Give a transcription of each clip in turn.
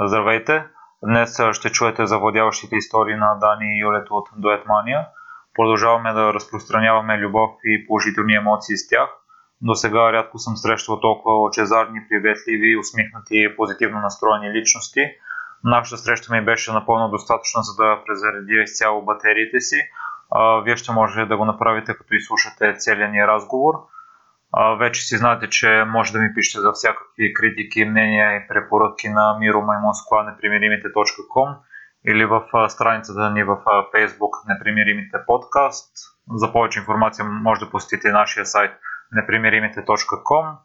Здравейте! Днес ще чуете завладяващите истории на Дани и Юлето от Дуетмания. Продължаваме да разпространяваме любов и положителни емоции с тях. До сега рядко съм срещал толкова лъчезарни, приветливи, усмихнати и позитивно настроени личности. Нашата среща ми беше напълно достатъчна, за да презаредя изцяло батериите си. Вие ще можете да го направите, като изслушате целия ни разговор – вече си знаете, че може да ми пишете за всякакви критики, мнения и препоръки на miromaimonskla.neprimиримите.com или в страницата ни в Facebook Непримиримите подкаст. За повече информация може да посетите нашия сайт непримиримите.com.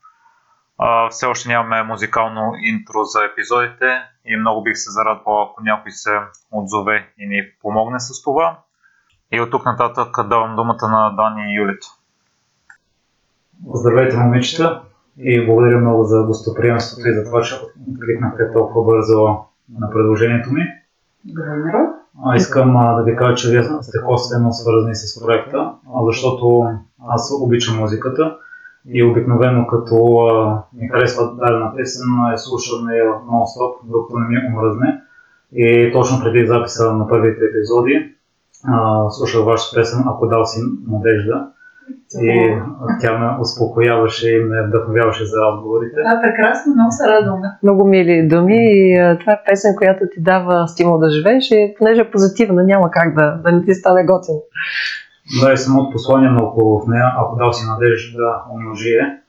Все още нямаме музикално интро за епизодите и много бих се зарадвал, ако някой се отзове и ни помогне с това. И от тук нататък давам думата на Дани и Юлито. Здравейте, момичета, и благодаря много за гостоприемството и за това, че кликнахте толкова бързо на предложението ми. А, искам да ви кажа, че вие сте косвено свързани с проекта, защото аз обичам музиката и обикновено като ми харесва дадена песен, я слушам я нон-стоп, докато не ми омръзне. И точно преди записа на първите епизоди слушах вашата песен Ако дал си надежда и тя ме успокояваше и ме вдъхновяваше за разговорите. Да, прекрасно, много се радваме. Много мили думи и това е песен, която ти дава стимул да живееш и понеже е позитивна, няма как да, да не ти стане готин. Да, и самото послание много в нея, ако дал си надежда да умножи е.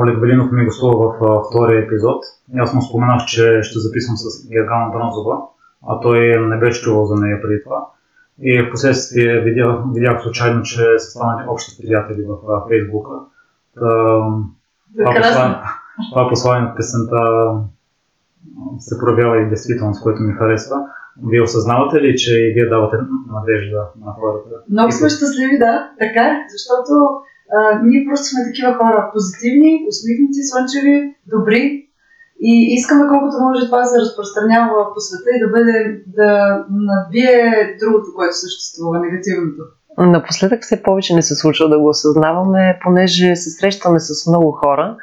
Олег Велинов ми гостува в втория епизод. Аз му споменах, че ще записвам с Гергана Бронзова, а той не беше чувал за нея преди това. И в последствие видях, видях случайно, че са станали общи приятели в Фейсбука. Това послание, това послание от песента се проявява и действителност, което ми харесва. Вие осъзнавате ли, че и вие давате надежда на хората? Много сме щастливи, да, така е, защото а, ние просто сме такива хора, позитивни, усмихнати, слънчеви, добри, и искаме колкото може това да се разпространява по света и да бъде, да надвие другото, което съществува, негативното. Напоследък все повече не се случва да го осъзнаваме, понеже се срещаме с много хора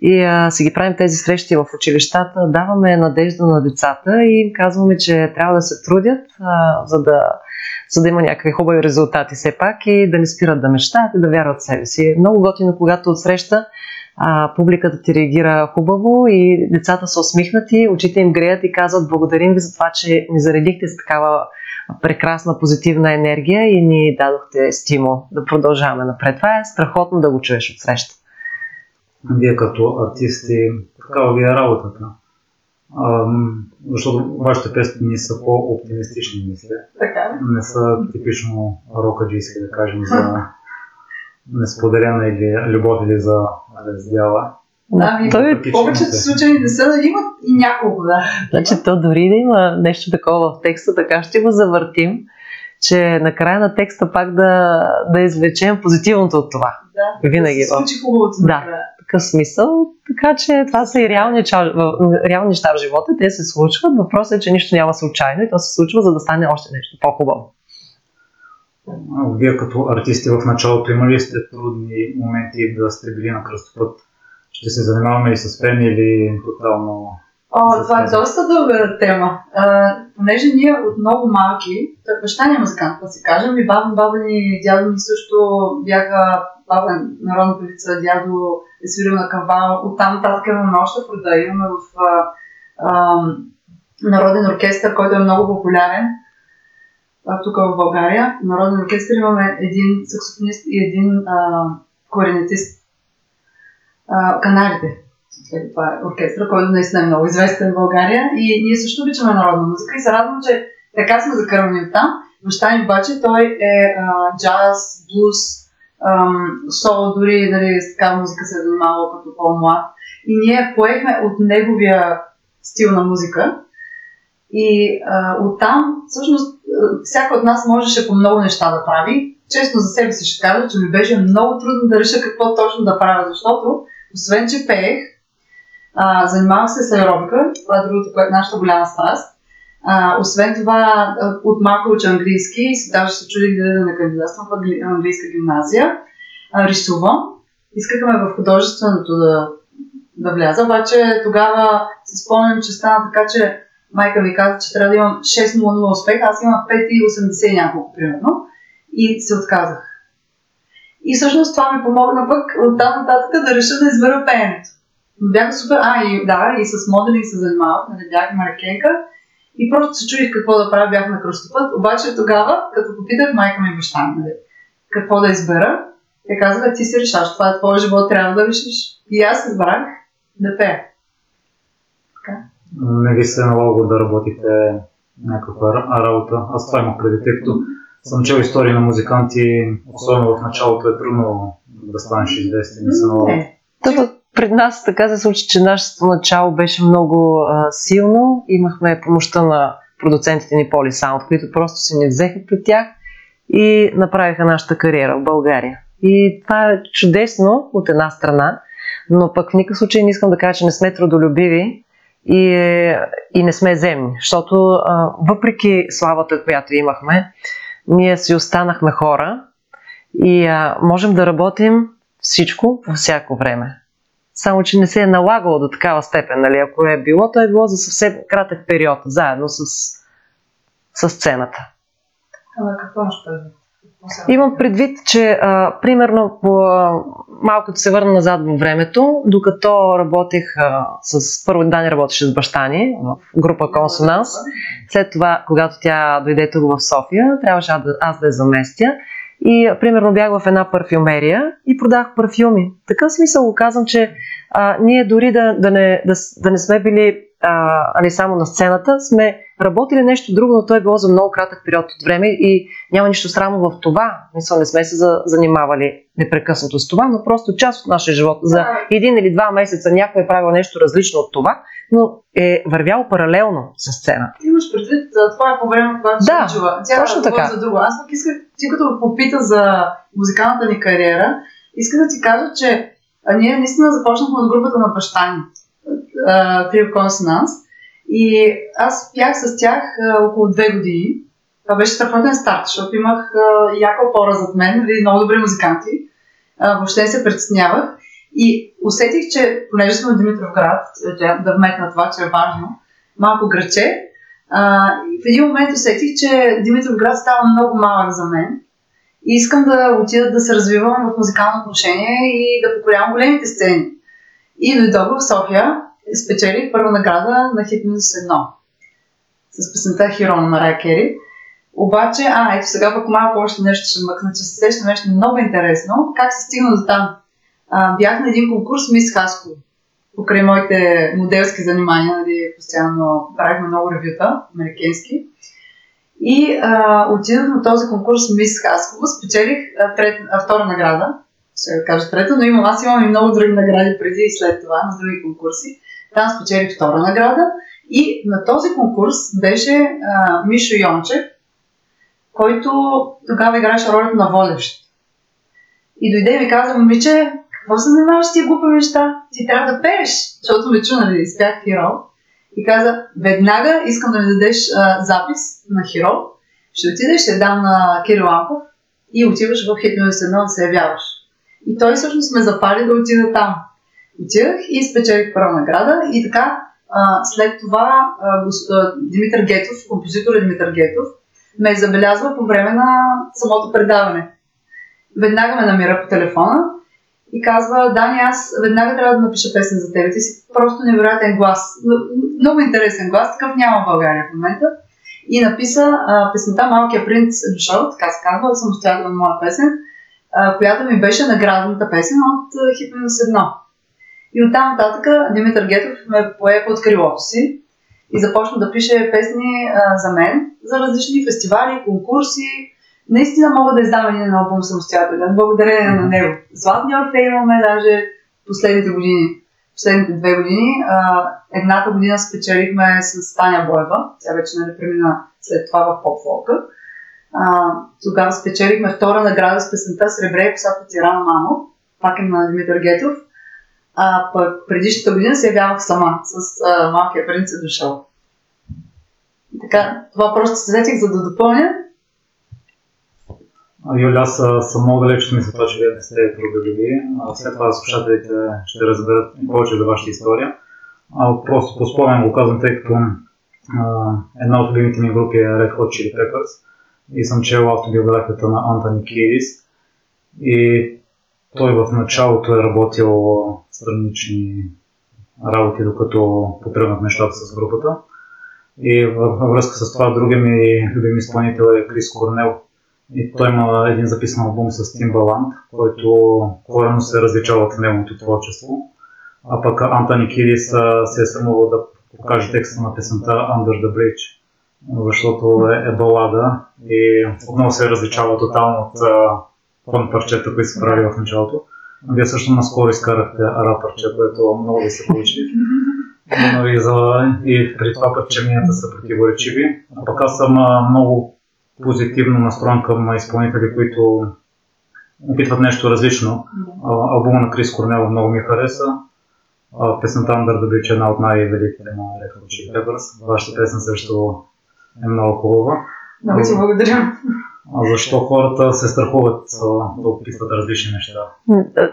и а, си ги правим тези срещи в училищата, даваме надежда на децата и им казваме, че трябва да се трудят, а, за, да, за да има някакви хубави резултати все пак и да не спират да мечтаят и да вярват в себе си. Много готино, когато отсреща а, публиката ти реагира хубаво и децата са усмихнати, очите им греят и казват благодарим ви за това, че ни заредихте с такава прекрасна позитивна енергия и ни дадохте стимул да продължаваме напред. Това е страхотно да го чуеш от среща. Вие като артисти, такава ви е работата. Ам, защото вашите песни са по-оптимистични, мисля. Така. Не са типично рокаджийски, да кажем, за несподелена или любов или за раздяла. Ами, той... повечето случаи не са, имат и няколко, да. Значи, то дори да има нещо такова в текста, така ще го завъртим, че накрая на текста пак да, да извлечем позитивното от това. Да, Винаги. Да се случи хубавото да, такъв смисъл. Така че това са и реални, реални неща в живота. Те се случват. Въпросът е, че нищо няма случайно и то се случва, за да стане още нещо по-хубаво. Вие като артисти в началото имали сте трудни моменти да сте били на кръстопът? Ще се занимаваме и с пен или тотално... О, това е доста дълга тема. А, понеже ние от много малки, баща няма музикант, да се кажем, и баба, баба ни, дядо ни също бяха баба народна певица, дядо е свирил на кавал, оттам нататък имаме още в рода, имаме в а, а, народен оркестър, който е много популярен тук в България, Народен оркестър имаме един саксофонист и един а, коренетист. А, канарите. Това е оркестър, който наистина е много известен в България. И ние също обичаме народна музика и се радвам, че така сме закървани от там. Баща ми обаче той е а, джаз, блуз, ам, соло, дори нали, с такава музика се е занимавал като по-млад. И ние поехме от неговия стил на музика. И а, оттам, всъщност, всяка от нас можеше по много неща да прави. Честно за себе си ще кажа, че ми беше много трудно да реша какво точно да правя, защото освен, че пеех, а, занимавах се с аеробика, това е другото, което е нашата голяма страст. А, освен това, от малко уча английски и даже се чудих да не кандидатствам в английска гимназия. А, рисувам. Искахме в художественото да да вляза, обаче тогава се спомням, че стана така, че майка ми каза, че трябва да имам 6.00 успех, аз имам 5.80 няколко примерно и се отказах. И всъщност това ми помогна пък от там нататък да реша да избера пеенето. Бях супер, а и да, и с модели се занимавах, нали, бях маркенка и просто се чудих какво да правя, бях на кръстопът. Обаче тогава, като попитах майка ми и баща нали, какво да избера, те казаха, ти си решаш, това е твоя живот, трябва да решиш. И аз избрах да пея. Не ви се е налагало да работите някаква работа. Аз това имах преди, тъй като съм чел истории на музиканти, особено в началото е трудно да станеш известен и се налага. Пред нас така се случи, че нашето начало беше много а, силно. Имахме помощта на продуцентите ни Поли Sound, които просто си ни взеха при тях и направиха нашата кариера в България. И това е чудесно от една страна, но пък в никакъв случай не искам да кажа, че не сме трудолюбиви и, и не сме земни, защото а, въпреки славата, която имахме, ние си останахме хора и а, можем да работим всичко по всяко време. Само, че не се е налагало до такава степен. Нали? Ако е било, то е било за съвсем кратък период, заедно с, с сцената. Ама какво се- Имам предвид, че а, примерно по, малко да се върна назад във времето, докато работех а, с... Първо Дани работеше с баща ни в група Консонанс. След това, когато тя дойде тук в София, трябваше аз да, аз да я заместя. И а, примерно бях в една парфюмерия и продах парфюми. Такъв смисъл го казвам, че а, ние дори да, да, не, да, да не сме били а, али само на сцената, сме работили нещо друго, но то е било за много кратък период от време и няма нищо странно в това. Мисля, не сме се за- занимавали непрекъснато с това, но просто част от нашия живот. За един или два месеца някой е правил нещо различно от това, но е вървял паралелно с сцената. Ти имаш предвид, това е по време, когато Да, се учила. Тя точно така. за друго. Аз пък исках, ти като попита за музикалната ни кариера, исках да ти кажа, че ние наистина започнахме от групата на баща ни, а, Consonance. И аз пях с тях около две години. Това беше страхотен старт, защото имах а, яка зад мен, нали, много добри музиканти. Въобще не се притеснявах. И усетих, че понеже сме в Димитровград, е, да вметна това, че е важно, малко граче, в един момент усетих, че Димитровград става много малък за мен. И искам да отида да се развивам в музикално отношение и да покорявам големите сцени. И дойдох в София, и спечелих първа награда на Hit Music 1 с песента Hero на Марая Кери. Обаче, а, ето сега пък малко още нещо ще мъкна, че се сещам нещо много интересно. Как се стигна до там? А, бях на един конкурс Мис Хаско. Покрай моите моделски занимания, нали, постоянно правихме много ревюта, американски. И а, отидох на този конкурс Мис Хасково, спечелих а, трет, а, втора награда, ще кажа трета, но имам, аз имам и много други награди преди и след това, на други конкурси. Там спечелих втора награда и на този конкурс беше а, Мишо Йончев, който тогава играеше ролята на водещ. И дойде и ми каза, момиче, какво се занимаваш с тия глупави неща? Ти трябва да пееш, защото ме чу, нали, спях Хиро. И каза, веднага искам да ми дадеш а, запис на Хиро. Ще отидеш, ще дам на Кирил Лампов и отиваш в News 1 да се явяваш. И той всъщност ме запали да отида там. Отидах и спечелих първа награда и така а, след това а, гос- а, Димитър Гетов, композитор Димитър Гетов, ме е забелязва по време на самото предаване. Веднага ме намира по телефона и казва, Дани, аз веднага трябва да напиша песен за теб. Ти си просто невероятен глас. Много интересен глас, такъв няма в България в момента. И написа а, песента Малкия принц е дошъл, така се казва, самостоятелна моя песен, а, която ми беше наградната песен от Minus 1. И оттам нататък Димитър Гетов ме пое под крилото си и започна да пише песни а, за мен, за различни фестивали, конкурси. Наистина мога да издам един албум самостоятелен, благодарение на него. Златни орфей имаме даже последните години. Последните две години. А, едната година спечелихме с Таня Боева. Тя вече нали премина след това в поп-фолка. Тогава спечелихме втора награда с песента Сребре и косата Тирана Мамо, пак е на Димитър Гетов. А пък предишната година се явявах сама с а, малкия принц е дошъл. Така, това просто се взетих за да допълня. Юли, аз съм много далеч от мисля това, че вие не сте трудолюби. След това слушателите ще разберат повече за вашата история. А, просто по спомен го казвам, тъй като а, една от любимите ми групи е Red Hot Chili Peppers и съм чел автобиографията на Антони Кирис и той в началото е работил странични работи, докато потръгнат нещата с групата. И във връзка с това, другия ми любим изпълнител е Крис Корнел. И той има един записан албум с Timbaland, който коренно се различава от неговото творчество. А пък Антони Кирис се е срамувал да покаже текста на песента Under the Bridge, защото е, е балада и отново се различава тотално от фон парчета, които са правили в началото. Вие също наскоро изкарахте ара парче, което много да се получи. И, за, и при това мненията са противоречиви. А пък аз съм много позитивно настроен към изпълнители, които опитват нещо различно. Албума на Крис Корнелов много ми хареса. Песента Under the Bridge е една от най-великите на Red Hot Chili. Вашата песен също е много хубава. Много ти благодаря. Защо хората се страхуват да опитват различни неща?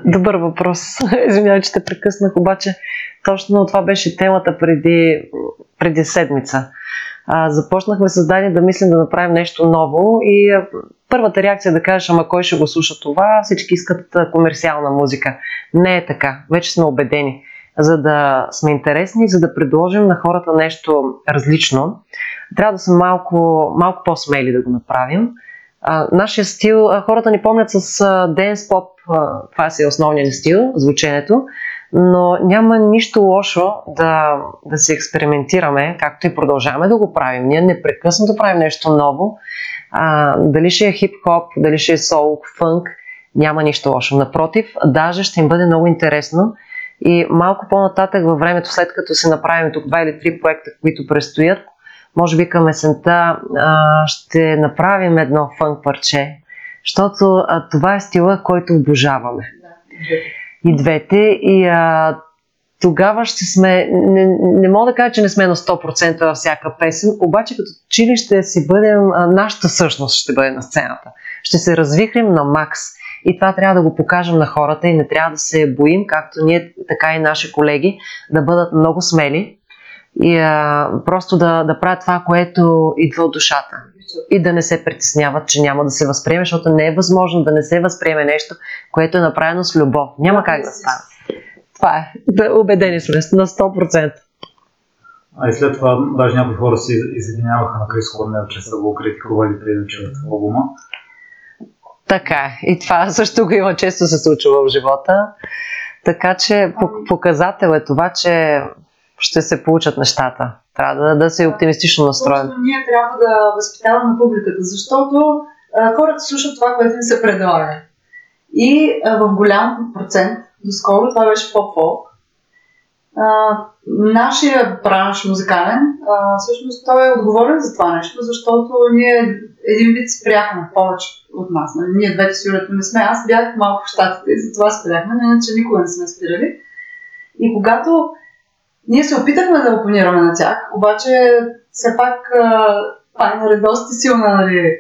Добър въпрос. Извинявай, че те прекъснах, обаче точно това беше темата преди, преди седмица. А, започнахме с Дани да мислим да направим нещо ново и а, първата реакция е да кажеш, ама кой ще го слуша това, всички искат комерциална музика. Не е така, вече сме убедени. За да сме интересни, за да предложим на хората нещо различно, трябва да сме малко, малко по-смели да го направим. А, нашия стил, а, хората ни помнят с денс поп, това си е основният стил, звученето, но няма нищо лошо да, да се експериментираме, както и продължаваме да го правим. Ние непрекъснато правим нещо ново. А, дали ще е хип-хоп, дали ще е сол, фънк, няма нищо лошо. Напротив, даже ще им бъде много интересно и малко по-нататък във времето, след като се направим тук два или три проекта, които предстоят, може би към есента а, ще направим едно фънк парче, защото а, това е стила, който обожаваме. И двете. И а, тогава ще сме, не, не мога да кажа, че не сме на 100% във всяка песен, обаче като чили ще си бъдем, а, нашата същност ще бъде на сцената. Ще се развихрим на макс. И това трябва да го покажем на хората и не трябва да се боим, както ние, така и наши колеги, да бъдат много смели и а, просто да, да правят това, което идва от душата. И да не се притесняват, че няма да се възприеме, защото не е възможно да не се възприеме нещо, което е направено с любов. Няма как да стане. Това е. Да, убедени сме на 100%. А и след това даже някои хора си извиняваха на Крис Корнел, че са го критикували преди да чуят албума. Така е. И това също го има често се случва в живота. Така че показател е това, че ще се получат нещата. Трябва да, да се оптимистично настроен. Точно ние трябва да възпитаваме публиката, защото а, хората слушат това, което им се предлага. И а, в голям процент, доскоро това беше поп-фолк, нашия бранш музикален, а, всъщност той е отговорен за това нещо, защото ние един вид спряхме повече от нас. Нали? Ние двете си не сме. Аз бях малко в щатите и затова спряхме, иначе никога не сме спирали. И когато ние се опитахме да опонираме на тях, обаче все пак Пайнер е доста силна нали,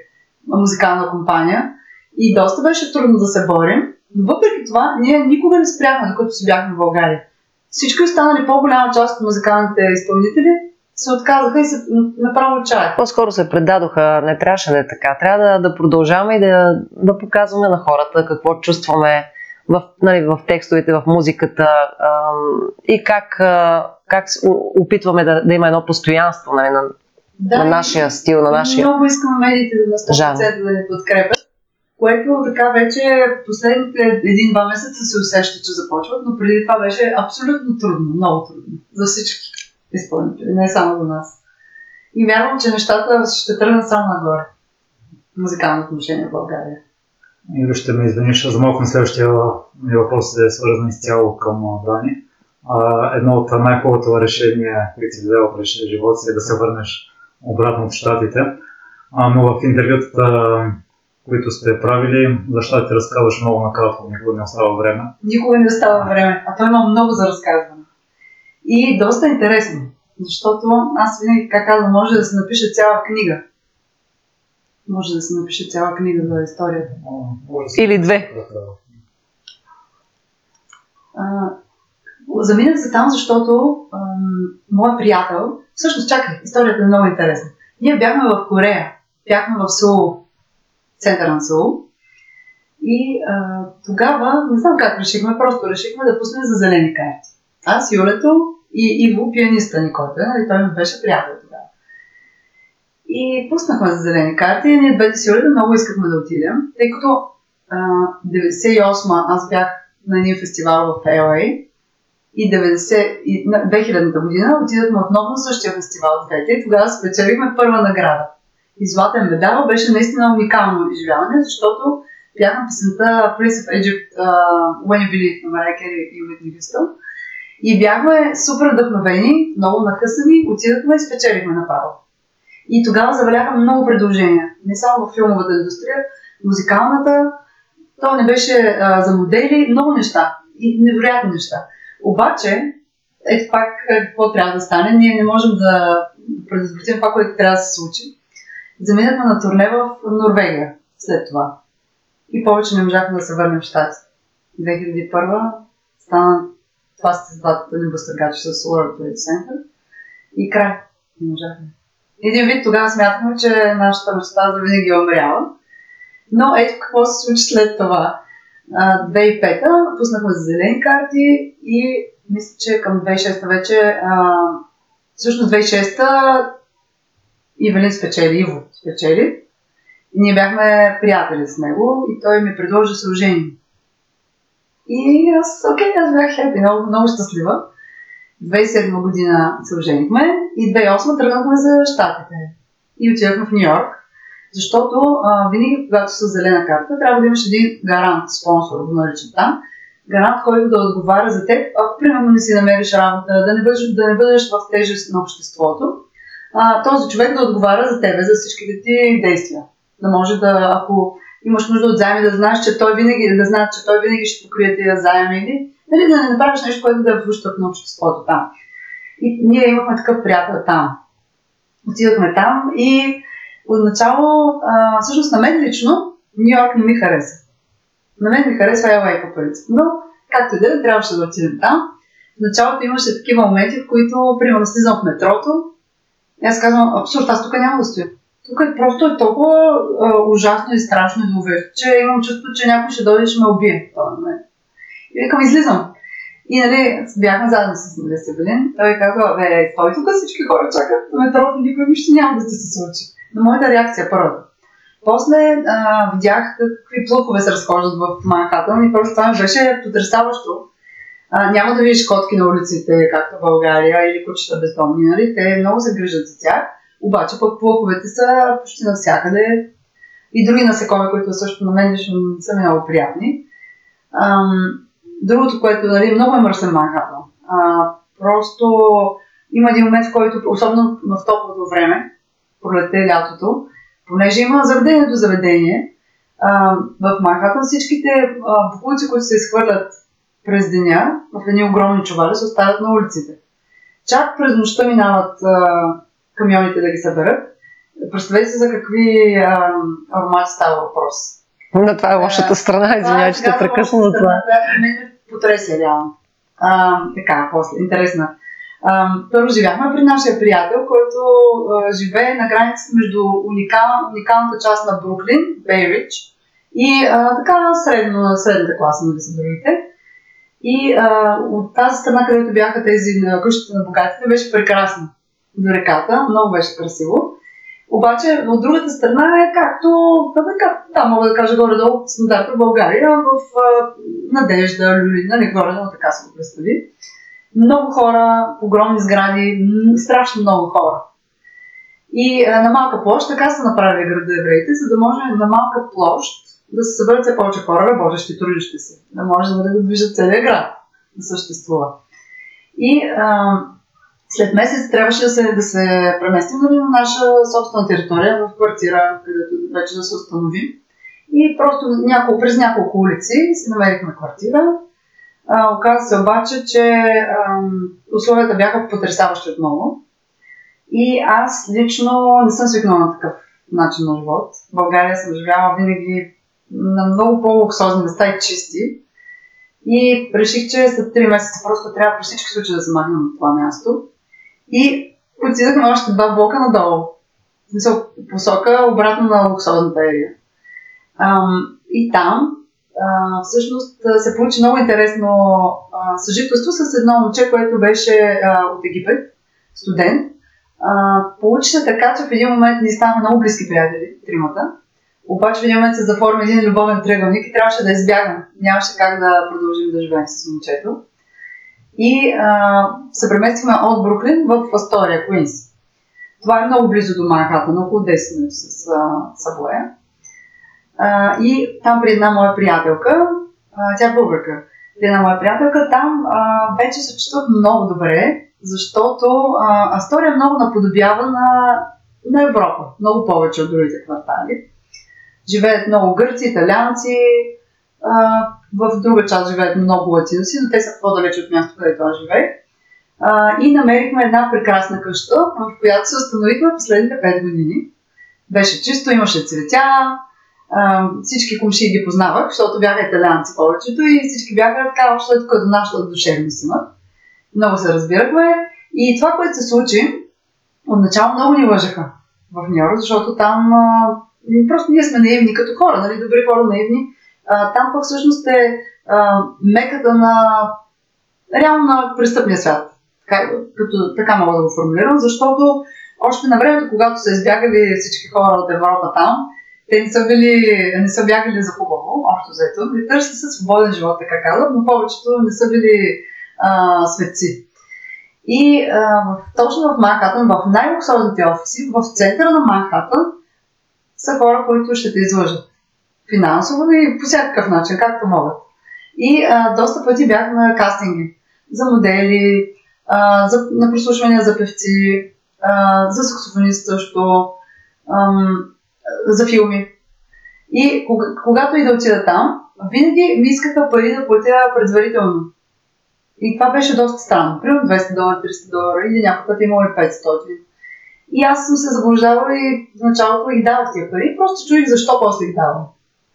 музикална компания и доста беше трудно да се борим. Но въпреки това, ние никога не спряхме, докато си бяхме в България. Всички останали по-голяма част от музикалните изпълнители се отказаха и се направо чая. По-скоро се предадоха, не трябваше да е така. Трябва да, да продължаваме и да, да показваме на хората какво чувстваме в, нали, в текстовете, в музиката а, и как, а, как опитваме да, да има едно постоянство нали, на, да, на нашия стил, на нашия. Много искаме медиите да на 100% да ни подкрепят, което така вече последните един-два месеца се усеща, че започват, но преди това беше абсолютно трудно, много трудно за всички изпълнители, не само за нас. И вярвам, че нещата ще тръгнат само нагоре. Музикално отношение в България. Или ще ме извиниш за малко на следващия ми въпрос да е свързан изцяло към Дани. А, едно от най-хубавото решение, които си взел през живота си е да се върнеш обратно от щатите. А, но в интервютата, които сте правили, за щатите разказваш много накратко, никога не остава време. Никога не остава време, а той има много за разказване. И доста интересно, защото аз винаги, как казвам, може да се напише цяла книга Може да се напише цяла книга за историята. Или две. А, заминах за там, защото ам, моят приятел, всъщност чакай, историята е много интересна. Ние бяхме в Корея, бяхме в Сеул, центъра на Сеул. И а, тогава, не знам как решихме, просто решихме да пуснем за зелени карти. Аз, Юлето и Иво, пианиста ни, който е, нали, той ми беше приятел. И пуснахме за зелени карти и ние двете с Юлето много искахме да отидем, тъй като а, 98 аз бях на един фестивал в LA и 90, и, на 2000 година отидахме отново на същия фестивал двете и тогава спечелихме първа награда. И златен медал беше наистина уникално изживяване, защото бяхме песента Prince of Egypt uh, When You Believe на Mariah Carey и Whitney Houston. И бяхме супер вдъхновени, много накъсани, отидахме и спечелихме направо. И тогава заваляха много предложения. Не само в филмовата индустрия, музикалната, то не беше а, за модели, много неща. И невероятни неща. Обаче, ето пак какво трябва да стане, ние не можем да предотвратим това, което трябва да се случи. Заминахме на турне в Норвегия след това. И повече не можахме да се върнем в Штатите. 2001 стана това с датата ни възтъргачи с Trade Center и край. Не можахме. Един вид тогава смятахме, че нашата мечта за винаги е умряла. Но ето какво се случи след това. 2005 пуснахме за зелени карти и мисля, че към 2006 вече, а, всъщност 2006 Ивелин спечели, Иво спечели. И ние бяхме приятели с него и той ми предложи да. И аз, окей, аз бях хепи, много, много щастлива. 2007 година се оженихме и 2008 тръгнахме за Штатите. И отидахме в Нью Йорк. Защото а, винаги, когато са зелена карта, трябва да имаш един гарант, спонсор, го наричам там, гарант, който да отговаря за теб, ако примерно не си намериш работа, да не бъдеш, да не бъдеш в тежест на обществото, а, този човек да отговаря за тебе, за всичките ти действия. Да може да, ако имаш нужда от заеми, да знаеш, че той винаги, да знаеш, че той винаги ще покрие тия заеми или нали, да не направиш нещо, което да е в на обществото там. И ние имахме такъв приятел там. Отидохме там и отначало, а, всъщност на мен лично, Нью Йорк не ми хареса. На мен ми харесва LA по принцип. Но, както и да е, трябваше да отидем там. В началото имаше такива моменти, в които, примерно, слизам в метрото. И аз казвам, абсурд, аз тук няма да стоя. Тук е просто е толкова а, ужасно и страшно и зловещо, че имам чувство, че някой ще дойде и ще ме убие в този момент. И викам, излизам. И нали, бяхме заедно с нали, Севелин. Той казва, бе, той тук всички хора чакат на метрото, никой нищо няма да се случи на моята реакция първата. После а, видях какви плъхове се разхождат в Манхатън и просто това беше потрясаващо. А, няма да видиш котки на улиците, както в България, или кучета бездомни, нали? Те много се грижат за тях. Обаче пък плъховете са почти навсякъде. И други насекоми, които също на мен лично са ми много приятни. Ам, другото, което нали, много е мръсен Манхатън. просто има един момент, в който, особено в топлото време, пролетта и лятото, понеже има заведение до заведение, а, в Манхатън всичките букулици, които се изхвърлят през деня в едни огромни чували, се оставят на улиците. Чак през нощта минават а, камионите да ги съберат. Представете се за какви а, аромати става въпрос. Но това е лошата страна, извинявай, че те прекъсна за това. Мен потресе реално. Така, после, интересна. Първо живяхме при нашия приятел, който а, живее на границата между уникал, уникалната част на Бруклин, Бейридж, и а, така средно, средната класа, нали са другите. И а, от тази страна, където бяха тези на къщите на богатите, беше прекрасно до реката, много беше красиво. Обаче от другата страна е както, така, да, мога да кажа горе-долу стандарта в България, в а, Надежда, Люлина, не горе-долу така се го представи много хора, огромни сгради, страшно много хора. И а, на малка площ така са направили града евреите, за да може на малка площ да се съберат все повече хора, работещи, трудещи се, да може да, да движат целият град да съществува. И а, след месец трябваше да се, да се преместим нали, на наша собствена територия, в квартира, където вече да се установим. И просто няколко, през няколко улици си намерихме квартира, а, оказа се обаче, че а, условията бяха потрясаващи отново. И аз лично не съм свикнала на такъв начин на живот. В България съм живяла винаги на много по-луксозни места и чисти. И реших, че след 3 месеца просто трябва при всички случаи да се махна на това място. И отидахме още два блока надолу. В посока обратно на луксозната ерия. И там а, всъщност се получи много интересно а, съжителство с едно момче, което беше а, от Египет, студент. А, получи се така, че в един момент ни станаха много близки приятели, тримата. Обаче в един момент се заформи един любовен триъгълник и трябваше да избягам. Нямаше как да продължим да живеем с момчето. И а, се преместихме от Бруклин в Астория, Куинс. Това е много близо до Манхатън, около 10 минути с Сабоя. и там при една моя приятелка, а, тя е българка, при една моя приятелка, там а, вече се чувстват много добре, защото а, Астория много наподобява на, на Европа, много повече от другите квартали. Живеят много гърци, италианци, а, в друга част живеят много латиноси, но те са по-далече от място, където аз живея. и намерихме една прекрасна къща, в която се установихме последните 5 години. Беше чисто, имаше цветя, а, всички комши ги познавах, защото бяха италианци повечето и всички бяха така още като нашата душевност имат. Много се разбирахме. И това, което се случи, отначало много ни лъжаха в Нью-Йорк, защото там а, просто ние сме наивни като хора, нали, добри хора наивни. Там пък всъщност е меката на реално на престъпния свят. Така, като, така мога да го формулирам, защото още на времето, когато са избягали всички хора от Европа там, те не са, били, не са бягали за хубаво, общо взето, и търсят се свободен живот, така казват, но повечето не са били а, светци. И а, точно в Манхатън, в най-луксозните офиси, в центъра на Манхатън, са хора, които ще те излъжат. Финансово и по всякакъв начин, както могат. И а, доста пъти бях на кастинги за модели, а, за, на прослушвания за певци, а, за саксофонист също, за филми. И кога, когато и да отида там, винаги ми искаха пари да платя предварително. И това беше доста странно. Примерно 200 долара, 300 долара или някой път имало и 500. И аз съм се заблуждавала и в началото ги давах тия пари. Просто чуих защо после ги давам.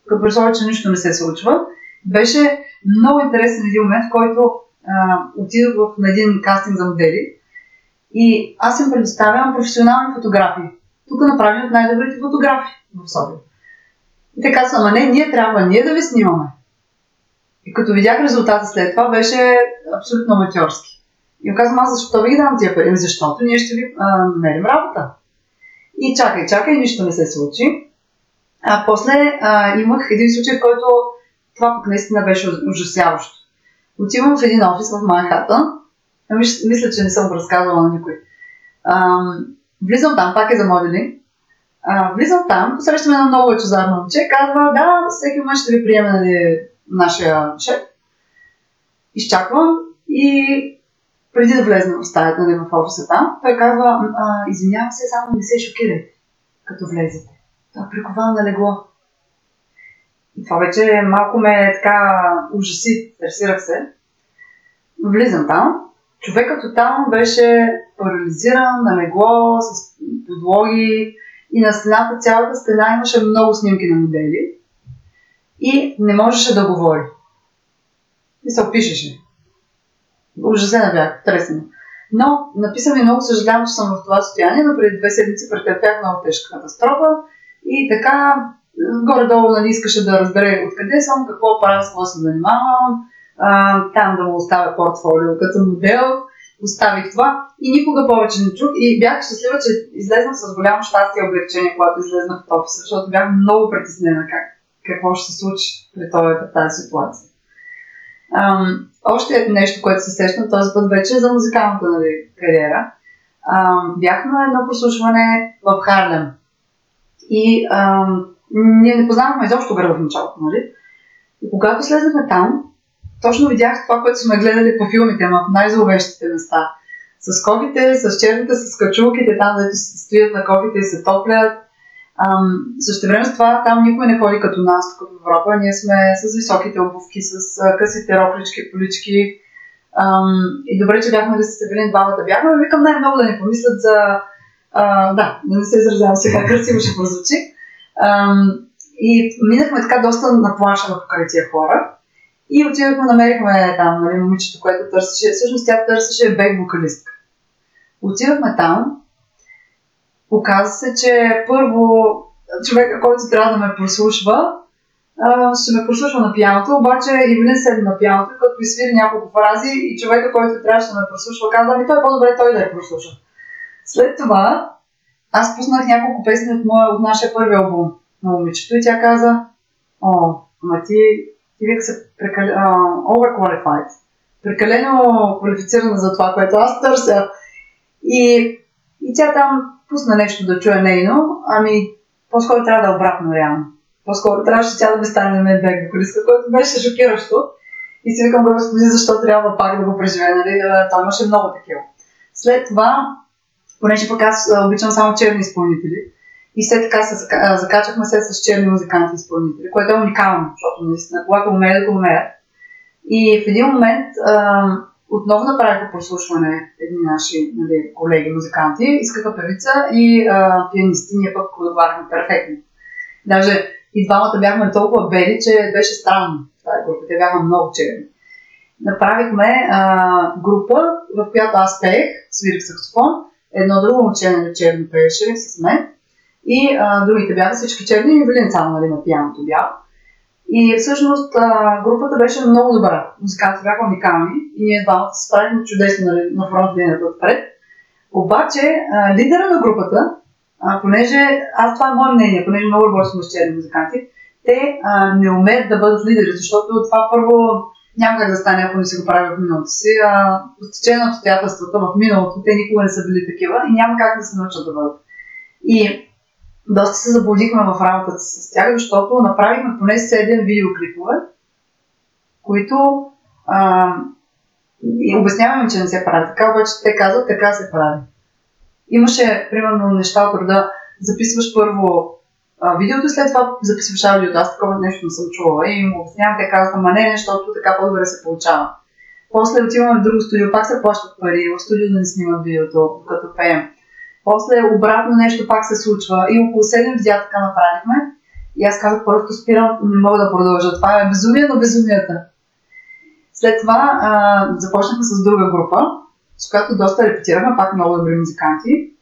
Като представя, че нищо не се случва. Беше много интересен един момент, в който а, отидох в, на един кастинг за модели и аз им предоставям професионални фотографии. Тук направим от най-добрите фотографии в София. И те казват, ама не, ние трябва ние да ви снимаме. И като видях резултата след това, беше абсолютно аматьорски. И му казвам, аз защо ви ги дам тия пари? Ами защото ние ще ви намерим работа. И чакай, чакай, нищо не се случи. А после а, имах един случай, в който това пък наистина беше ужасяващо. Отивам в един офис в Манхатън. Мисля, че не съм го разказвала на никой. А, влизам там, пак е за модели. А, влизам там, посрещаме едно много лъчезарно момче, казва, да, всеки момент ще ви приеме нали, нашия шеф. Изчаквам и преди да влезна в стаята, нали, в офиса там, той казва, извинявам се, само не се шокирайте, като влезете. Е прикован на легло. И това вече малко ме така ужаси, стресирах се. Влизам там. Човекът там беше парализиран на легло, с подлоги и на стената, цялата стена имаше много снимки на модели и не можеше да говори. И се опишеше. Ужасена бях, тресена. Но написа ми много съжалявам, че съм в това състояние, но преди две седмици претърпях много тежка катастрофа и така горе-долу нали, искаше да разбере откъде съм, какво правя, с какво се занимавам, а, там да му оставя портфолио като модел, оставих това и никога повече не чух и бях щастлива, че излезнах с голямо щастие и облегчение, когато излезнах в офиса, защото бях много притеснена как, какво ще се случи при тази ситуация. Ам, още нещо, което се сещам този път вече е за музикалната нали, кариера. Ам, бях на едно послушване в Харлем. И ам, ние не познавахме изобщо града в началото, нали? И когато слезнахме там, точно видях това, което сме гледали по филмите, ама в най-зловещите места. С кофите, с черните, с качулките, там, дето стоят на кофите и се топлят. Ам, също време с това там никой не ходи като нас тук в Европа. Ние сме с високите обувки, с късите роклички, полички. Ам, и добре, че бяхме да се събили двамата бяхме. Викам най-много да ни помислят за Да, да не се изразявам сега, красиво ще прозвучи. И минахме така доста наплашено покрай тия хора. И отидохме, намерихме там нали, момичето, което търсеше. Всъщност тя търсеше бек вокалистка. Отидохме там. Оказа се, че първо човека, който трябва да ме прослушва, ще ме прослушва на пианото, обаче Ивелин седи на пианото, като ми свири няколко фрази и човека, който трябваше да ме прослушва, каза, ами той е по-добре той да я прослуша. След това аз пуснах няколко песни от, моя, от нашия първи албум на момичето и тя каза, о, ама ти, ти вика се прекал... uh, overqualified. Прекалено квалифицирана за това, което аз търся. И, и тя там пусна нещо да чуе нейно, ами по-скоро трябва да е обратно реално. По-скоро трябваше тя да ми стане на бек вокалистка, което беше шокиращо. И си викам, господи, защо трябва пак да го преживея, нали? Той имаше много такива. След това, понеже пък аз обичам само черни изпълнители, и след така се закачахме се с черни музиканти изпълнители, което е уникално, защото наистина, когато да го умеят. И в един момент а, отново направиха прослушване едни наши нали, колеги музиканти, искаха певица и а, пианисти, ние пък отговаряхме перфектно. Даже и двамата бяхме толкова бели, че беше странно тази група. Те бяха много черни. Направихме а, група, в която аз пеех, свирих саксофон, едно друго момче на нали, черно пееше с мен и а, другите бяха всички черни и Велин само нали, на пианото бял. И всъщност а, групата беше много добра. Музикантите бяха уникални и ние двамата се справихме чудесно нали, на фронт линията отпред. Обаче а, лидера на групата а, понеже аз това е мое мнение, понеже много работим с черни музиканти, те а, не умеят да бъдат лидери, защото това първо няма как да стане, ако не си го прави в миналото си. А, по течение обстоятелствата в миналото те никога не са били такива и няма как да се научат да бъдат. И доста се заблудихме в работата с тях, защото направихме поне 7 видеоклипове, които а, и обясняваме, че не се прави така, обаче те казват така се прави. Имаше, примерно, неща от рода, записваш първо видеото, след това записваш аудиото. Аз такова нещо не съм чувала и му обяснявам, те казват, ама не, защото така по-добре се получава. После отиваме в друго студио, пак се плащат пари, в студио да не снимат видеото, като пеем. После обратно нещо пак се случва и около 7 видеа така направихме. И аз казах, просто спирам, не мога да продължа. Това е безумие на безумията. След това а, започнахме с друга група, с която доста репетирахме, пак много добри музиканти.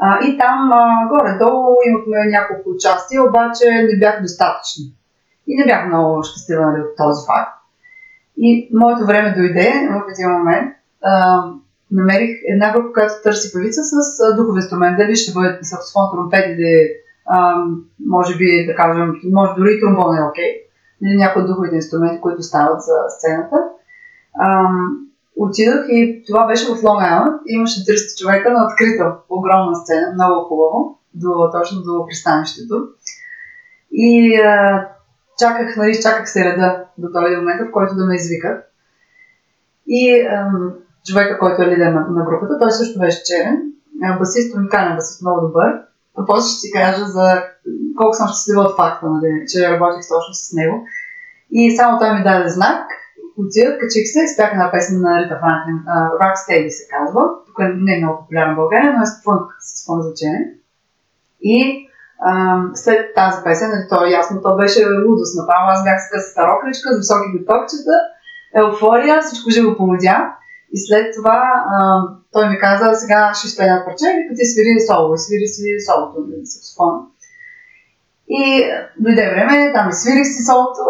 А, и там а, горе-долу имахме няколко участия, обаче не бяха достатъчни. И не бях много щастлива нали, от този факт. И моето време дойде в един момент. А, намерих една група, която търси певица с а, духов инструмент. Дали ще бъде саксофон, тромпет или може би, да кажем, може дори тромбон е окей. Okay. Или някои духовите инструменти, които стават за сцената. А, отидох и това беше в Long. Имаше 300 човека на открита огромна сцена, много хубаво, до, точно до пристанището. И а, чаках, нали, чаках се реда до този момент, в който да ме извикат. И ам, човека, който е лидер на, на групата, той също беше черен. Басист, уникален басист, много добър. А после ще ти кажа за колко съм щастлива от факта, нали, че работих точно с него. И само той ми даде знак отидох, качих се, изпях една песен на Рита Франклин, Rock Steady се казва. Тук не е много популярна в България, но е фънк, с фънк звучение. И а, след тази песен, нали, то е ясно, то беше лудост. Направо аз бях с късата рокличка, с високи битокчета, еуфория, всичко живо полудя. И след това а, той ми каза, сега ще изпея една парче, и ти свири соло, и свири си солото, нали, саксофона. И дойде време, там и свирих си солото,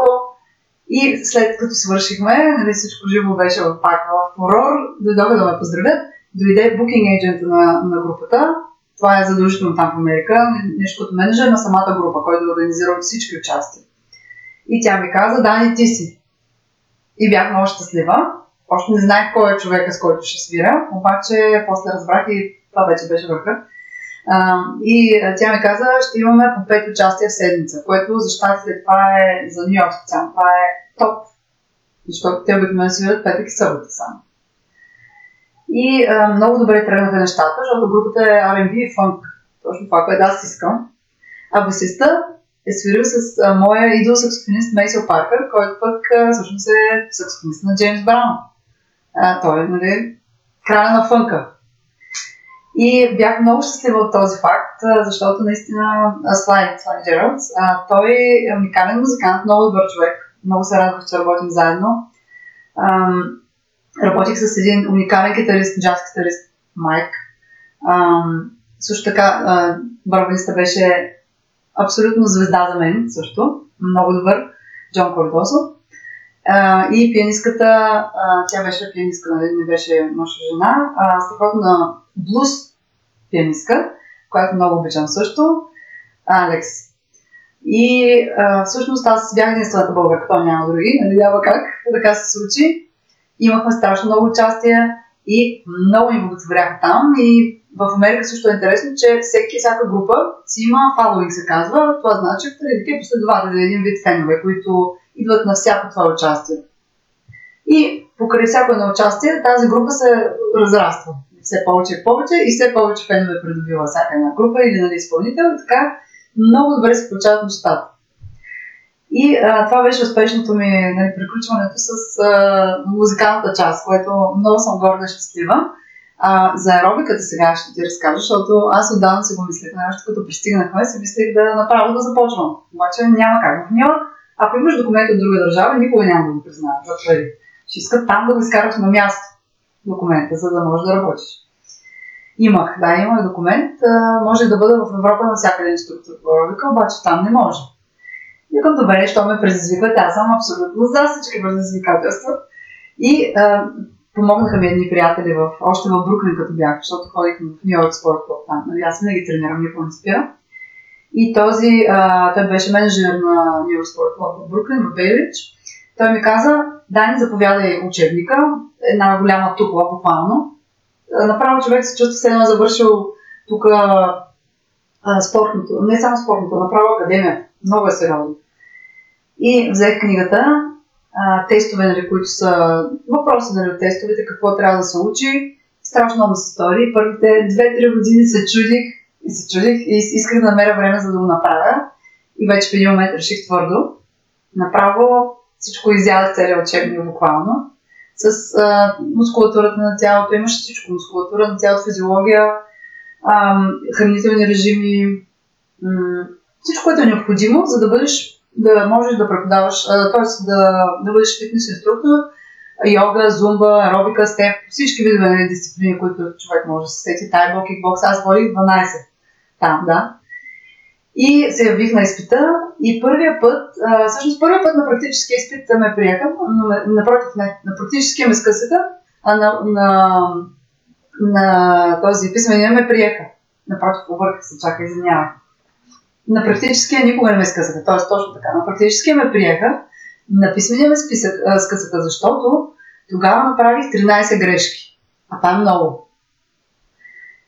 и след като свършихме, нали, всичко живо беше в пак в хорор, дойдоха да ме поздравят. Дойде букинг agent на, на групата. Това е задължително там в Америка. Нещо като менеджер на самата група, който организира всички участия. И тя ми каза, Дани, ти си. И бях много щастлива. Още не знаех кой е човека, с който ще свира, обаче после разбрах и това вече беше върха и тя ми каза, ще имаме по 5 участия в седмица, което за щатите това е за Нью Йорк специално, това е топ. Защото те обикновено свират петък и събота само. И а, много добре тръгнаха нещата, защото групата е R&B и фънк. Точно това, което аз искам. А басиста е свирил с а, моя идол саксофонист Мейсел Паркър, който пък а, всъщност е саксофонист на Джеймс Браун. А, той е, нали, краля на фънка. И бях много щастлива от този факт, защото наистина Слай, Слай Джералдс, той е уникален музикант, много добър човек. Много се радвах, че работим заедно. Ам, работих с един уникален китарист, джаз китарист Майк. Ам, също така, барабаниста беше абсолютно звезда за мен също. Много добър. Джон Кордосо. Uh, и пианистката, uh, тя беше пианистка, нали, не беше мъж жена, uh, страхотна блуз пианистка, която много обичам също, Алекс. И uh, всъщност аз бях единствената българка, то няма други, нали няма как, така се случи. Имахме страшно много участия и много ми благотворяха там и в Америка също е интересно, че всеки, всяка група си има following, се казва. Това значи преди последователи, един вид фенове, които идват на всяко това участие. И покрай всяко едно участие тази група се разраства. Все повече и повече и все повече фенове придобива всяка една група или нали, изпълнител. Така много добре се получават нещата. И а, това беше успешното ми нали, приключването с а, музикалната част, което много съм горда и щастлива. А, за аеробиката сега ще ти разкажа, защото аз отдавна си го мислех, нещо като пристигнахме, си мислех да направо да започвам. Обаче няма как. В Нью ако имаш документ от друга държава, никога няма да го признаят за пари. Ще искат там да го изкараш на място документа, за да можеш да работиш. Имах, да, имах документ. Може да бъда в Европа навсякъде инструктор по аеробика, обаче там не може. Викам, добре, що ме предизвикват, аз съм абсолютно за всички предизвикателства. И а, помогнаха ми едни приятели в, още в Бруклин, като бях, защото ходих в Нью Йорк Спорт Клуб там. Нали, аз винаги тренирам, не спира. И този, а, той беше менеджер на Нью Йорк Спорт Клуб в Бруклин, в Бейлич. Той ми каза, Дани, заповядай учебника, една голяма тупла, буквално. Направо човек се чувства, все едно е завършил тук спортното, не само спортното, направо академия. Много е сериозно. И взех книгата, а, тестове, нали, които са въпроси нали, от тестовете, какво трябва да се учи. Страшно много се стори. Първите 2-3 години се чудих и се чудих и исках да намеря време за да го направя. И вече в един момент реших твърдо. Направо всичко изядах целият учебник буквално. С а, мускулатурата на тялото, имаш всичко. Мускулатура на тялото, физиология, а, хранителни режими, м- всичко, което е необходимо, за да бъдеш да можеш да преподаваш, т.е. Да, да бъдеш фитнес инструктор, йога, зумба, аеробика, степ, всички видове нали, дисциплини, които човек може да се сети, тайбол, кикбокс, аз водих 12 там, да. И се явих на изпита и първия път, а, всъщност първия път на практическия изпит ме приеха, напротив, не, на практическия ме скъсаха, а на, на, на този писмения ме приеха. Напротив, обърках се, чакай, извинявай на практическия никога не ме скъсаха. Тоест, точно така. На практическия ме приеха, на писмения ме списък, скъсаха, защото тогава направих 13 грешки. А това е много.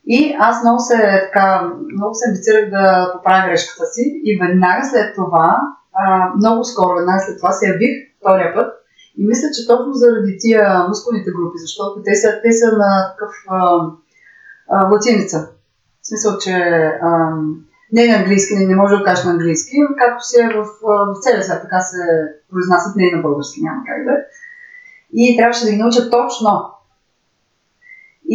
И аз много се, така, много се амбицирах да поправя грешката си и веднага след това, а, много скоро, веднага след това се явих втория път и мисля, че точно заради тия мускулните групи, защото те са, те са на такъв а, а, латиница. В смисъл, че а, не на английски, не, не може да кажеш на английски, както си е в, в целия свят, така се произнасят не на български, няма как да е. И трябваше да ги науча точно.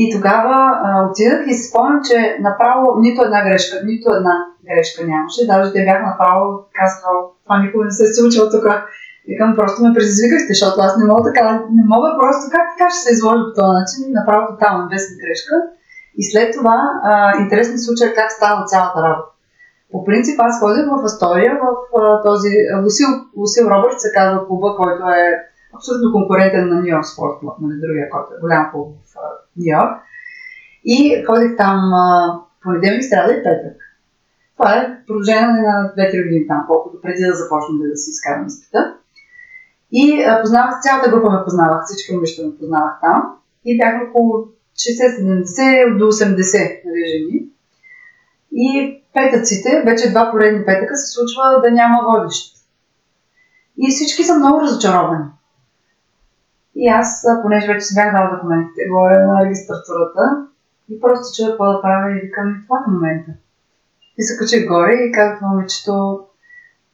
И тогава а, отидах и си спомням, че направо нито една грешка, нито една грешка нямаше. Даже те бяха направо казвал, това никога не се е случило тук. Викам, просто ме предизвикахте, защото аз не мога така, не мога просто, как така ще се изложи по този начин, направо тотално без грешка. И след това, а, интересен случай е как става цялата работа. По принцип аз ходих в Астория, в а, този Лусил, Лусил Робърт се казва клуба, който е абсолютно конкурентен на Нью Йорк Спорт нали, другия, който е голям клуб Нью Йорк. И ходих там а, понеделник, сряда и петък. Това е продължение на 2-3 години там, колкото преди да започна да, си изкарам изпита. И а, познавах, цялата група ме познавах, всички момичета ме познавах там. И бях около 60-70 до 80 нали, жени. И петъците, вече два поредни петъка, се случва да няма водещ. И всички са много разочаровани. И аз, понеже вече си бях дал документите, говоря на регистратурата и просто чуя какво да правя и викам, това е момента. И се качих горе и казах на момичето,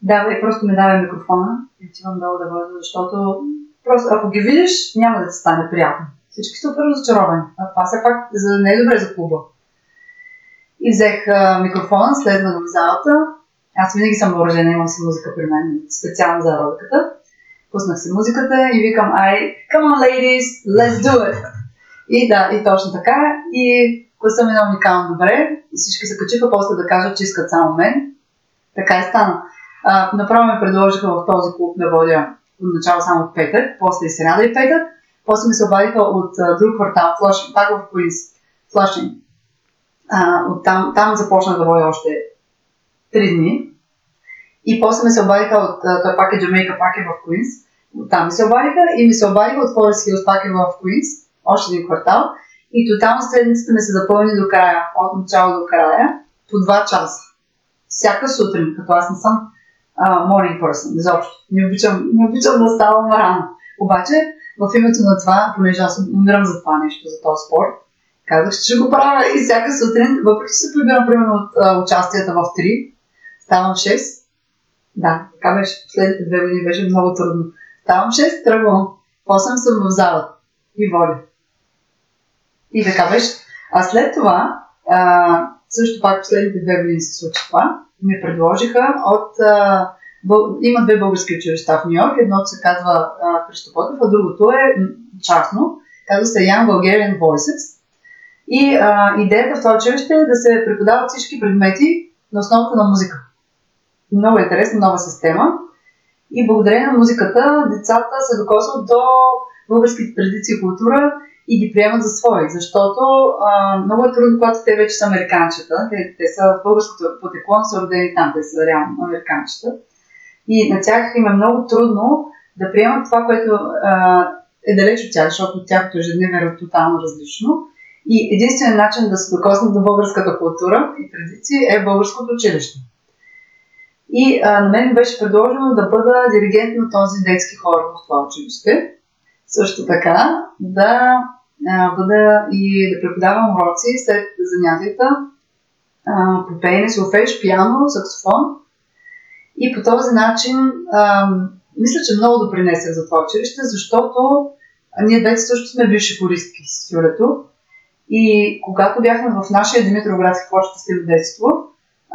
давай, просто ми давай микрофона и отивам долу да водя, защото просто ако ги видиш, няма да ти стане приятно. Всички супер разочаровани. А това все пак за не е добре за клуба. И взех а, микрофона, слезнах в залата. Аз винаги съм въоръжена, имам си музика при мен, специално за родката. Пуснах си музиката и викам, ай, come on ladies, let's do it. И да, и точно така. И гласа ми е уникално добре. И всички се качиха после да кажат, че искат само мен. Така и стана. А, направо ме предложиха в този клуб да водя отначало само петък, после и сряда и петък. После ми се обадиха от а, друг квартал, Флашинг, пак в Куинс, Флашинг. от там, там започнах да водя още три дни. И после ми се обадиха от, той пак е Джамейка, пак е в Куинс. Там ми се обадиха и ми се обадиха от Форест Хилс, пак е в Куинс, още един квартал. И тотално седмицата ми се запълни до края, от начало до края, по 2 часа. Всяка сутрин, като аз не съм uh, morning person, изобщо. Не обичам, не обичам да ставам рано. Обаче, в името на това, понеже аз умирам за това нещо, за този спорт, казах, че ще го правя и всяка сутрин, въпреки че се прибирам примерно от uh, участията в 3, ставам в 6. Да, така беше. Последните две години беше много трудно. Ставам в 6, тръгвам. В 8 съм в залата и воля. И така беше. А след това, а, също пак последните две години се случи това, ми предложиха от... А, бъл... Има две български училища в Нью Йорк. Едното се казва Христо Ботев, а другото е частно. Казва се Young Bulgarian Voices. И а, идеята в това училище е да се преподават всички предмети на основата на музика. Много интересна нова система. И благодарение на музиката децата се докосват до българските традиции и култура и ги приемат за свои, защото а, много е трудно, когато те вече са американчета, те, те са в българското потекло, са родени там, те са реално американчета. И на тях им е много трудно да приемат това, което а, е далеч от тях, защото тяхното ежедневие е тотално различно. И единственият начин да се докоснат до българската култура и традиции е българското училище. И а, на мен беше предложено да бъда диригент на този детски хор в това училище. Също така да а, бъда и да преподавам уроци след занятията а, по пеене, солфеж, пиано, саксофон. И по този начин а, мисля, че много допринесех за това училище, защото ние двете също сме бивши хористки с Юлето. И когато бяхме в нашия Димитроградски хор Щастливо детство,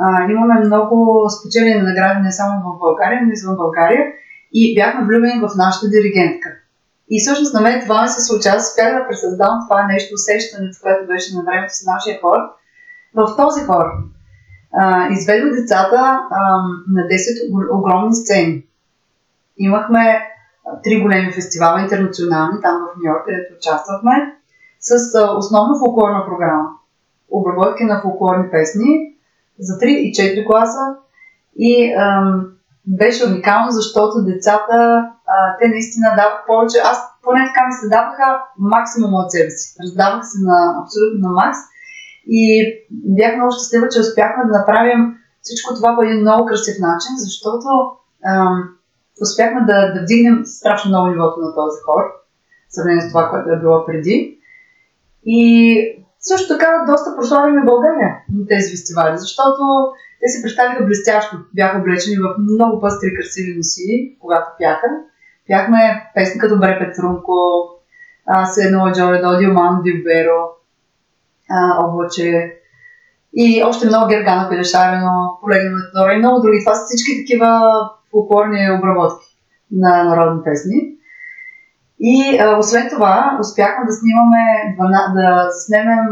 а, имаме много спечелени награди не само в България, но и извън България. И бяхме влюбени в нашата диригентка. И всъщност на мен това ми се случи. Аз да пресъздам това нещо, усещането, което беше на времето с нашия хор. В този хор а, изведох децата а, на 10 огромни сцени. Имахме три големи фестивала интернационални, там в Нью Йорк, където участвахме, с а, основно фолклорна програма. Обработки на фолклорни песни за 3 и 4 класа. И ам, беше уникално, защото децата, а, те наистина дават повече. Аз поне така ми се даваха максимум от себе си. Раздавах се на абсолютно на макс. И бях много щастлива, че успяхме да направим всичко това по един много красив начин, защото ам, успяхме да, да вдигнем страшно много нивото на този хор, в сравнение с това, което е било преди. И също така доста прославяме България на тези фестивали, защото те се представиха блестящо. Бяха облечени в много пъстри красиви носи, когато пяха. Пяхме песни като Бре Петрунко, се едно Джоре Доди, Оман Дилберо, Облаче и още много Гергана Пелешарено, Полегна Метнора и много други. Това са всички такива фолклорни обработки на народни песни. И а, освен това, успяхме да снимаме, да снимем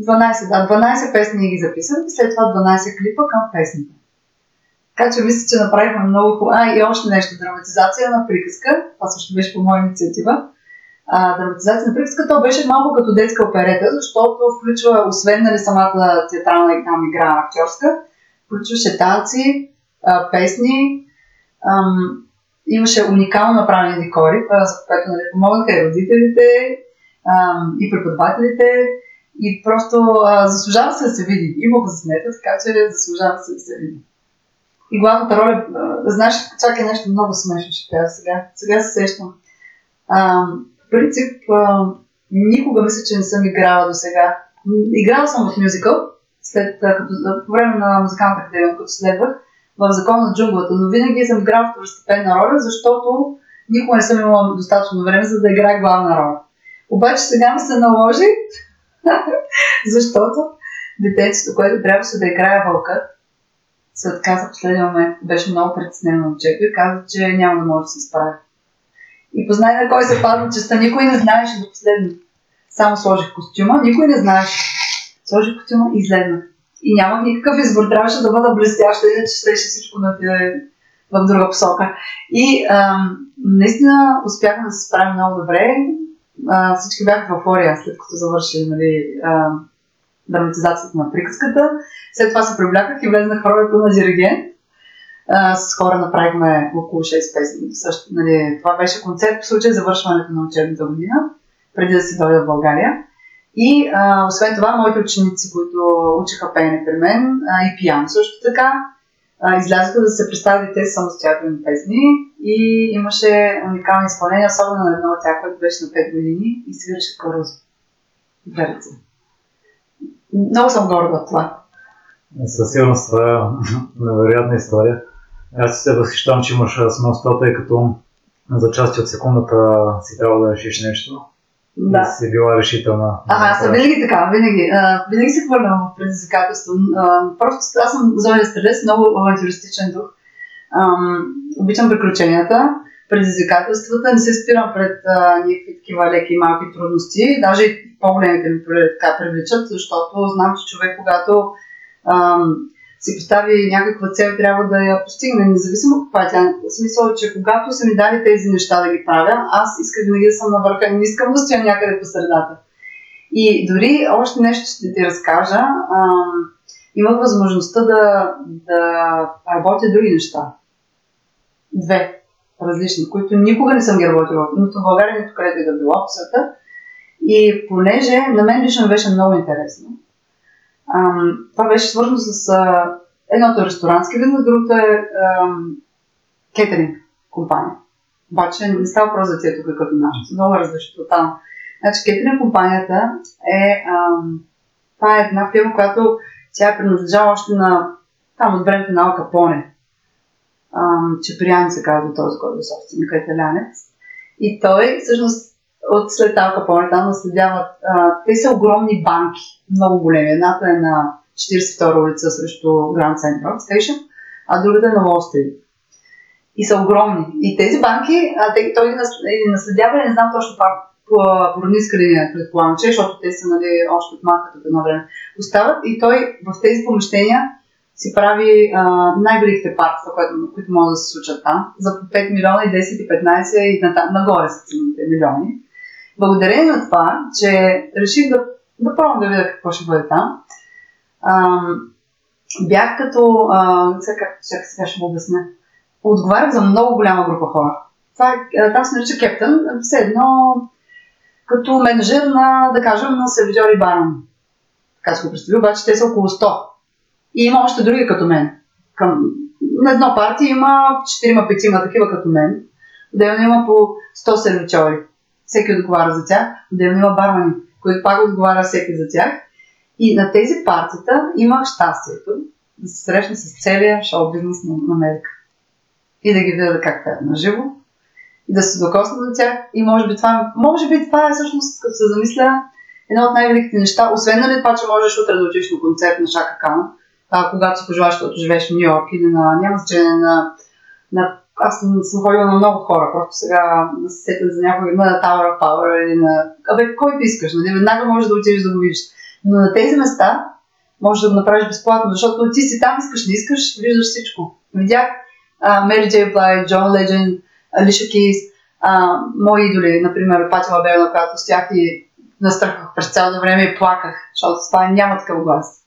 12, да, 12 песни ги записах и след това 12 клипа към песните. Така че мисля, че направихме много хубаво. А, и още нещо. Драматизация на приказка. Това също беше по моя инициатива. А, драматизация на приказка, то беше малко като детска оперета, защото включва, освен нали, самата театрална там игра актьорска, включваше танци, песни, ам, имаше уникално направени декори, за което нали, помогнаха и родителите, ам, и преподавателите, и просто а, заслужава се да се види. Има го заснета, така че заслужава се да се види. И главната роля, а, знаеш, чак е нещо много смешно, ще кажа сега. Сега се сещам. А, в принцип, а, никога мисля, че не съм играла до сега. Играла съм в мюзикъл, след, като, по време на музикалната академия, като следвах, в закон на джунглата, но винаги съм играла второстепенна роля, защото никога не съм имала достатъчно време, за да играя главна роля. Обаче сега ми се наложи защото детенцето, което трябваше да играе вълка, се отказа в последния момент. Беше много притеснено момчето и каза, че няма да може да се справи. И познай на кой се пазва честа. Никой не знаеше до последно. Само сложих костюма, никой не знаеше. Сложих костюма и излезнах. И нямах никакъв избор. Трябваше да бъда блестяща, иначе щеше всичко да отиде в друга посока. И ам, наистина успяхме да се справим много добре. А, всички бяха в еуфория, след като завърши нали, драматизацията на приказката. След това се привляках и влезнах в ролята на диригент. С хора направихме около 6 песни. Също, нали, това беше концерт в случай завършването на учебната година, преди да си дойда в България. И а, освен това, моите ученици, които учиха пеене при мен, а, и пиано също така, а, излязоха да се представят те самостоятелни песни и имаше уникални изпълнения, особено на едно от тях, което беше на 5 години и свираше Карузо. Две ръце. Много съм горда от това. Със сигурност това е невероятна история. Аз се възхищавам, че имаш смелостта, тъй като за части от секундата си трябва да решиш нещо. Да. Си била решителна. Ага, съм винаги така, винаги. А, винаги се хвърлям в предизвикателство. А, просто аз съм зоня стрес, много авантюристичен дух. Ам, обичам приключенията, предизвикателствата, не се спирам пред а, някакви такива леки и малки трудности, даже и по-големите ми така привличат, защото знам, че човек, когато ам, си постави някаква цел, трябва да я постигне, независимо каква е тя. Смисъл, че когато са ми дали тези неща да ги правя, аз искам винаги да съм на върха, не искам да стоя някъде по средата. И дори още нещо ще ти разкажа. Ам, имах възможността да, да работя други неща. Две различни, които никога не съм ги работила, нито в България, нито където и да било по света. И понеже на мен лично беше много интересно, ам, това беше свързано с а, едното е ресторантски бизнес, другото е ам, кетеринг компания. Обаче не става просто за тия тук като нашата, много различно там. Значи кетеринг компанията е, ам, това е една фирма, която тя е принадлежала още на там от времето на Ал Капоне. Чеприян се казва този, който е собственик, е италянец. И той всъщност от след Ал Капоне там наследяват. А, те са огромни банки, много големи. Едната е на 42 улица срещу Гранд Централ Стейшн, а другата е на Уолл Стрит. И са огромни. И тези банки, а, те, той ги наследява, не знам точно пак по, по родниска линия, предполагам, че, защото те са нали, още от малката едно време. Остават и той в тези помещения си прави най-великите партията, които, които могат да се случат там, за 5 милиона и 10 и 15 и на, нагоре са цените милиони. Благодарение на това, че реших да, да пробвам да видя какво ще бъде там, а, бях като, а, сега, сега, ще го обясня, отговарях за много голяма група хора. Това, е, там се нарича Кептън, все едно като менеджер на, да кажем, на сервизьори баран. Така се го представи, обаче те са около 100. И има още други като мен. Към, на едно партия има 4-5 такива като мен. Отделно има по 100 сервичори. Всеки отговаря за тях. Отделно има бармани, които пак отговаря всеки за тях. И на тези партията имах щастието да се срещна с целия шоу бизнес на Америка. И да ги видя как те на живо. Да се докосна до тях. И може би това, може би това е всъщност, като се замисля, едно от най-великите неща. Освен нали това, че можеш утре да отидеш на концерт на Шака Кана, а, когато си пожелаш, защото живееш в Нью Йорк или на, няма значение, на, на аз съм, ходила на много хора, просто сега да се сетя за някой на Tower of Power или на... Абе, който искаш, нали? Веднага можеш да отидеш да го видиш. Но на тези места можеш да го направиш безплатно, защото ти си там, искаш, не искаш, виждаш всичко. Видях Мери Джей Блай, Джон Леджен, Алиша Кейс, мои идоли, например, Пати Лаберна, която стоях и настръхвах през цялото време и плаках, защото това няма такъв глас.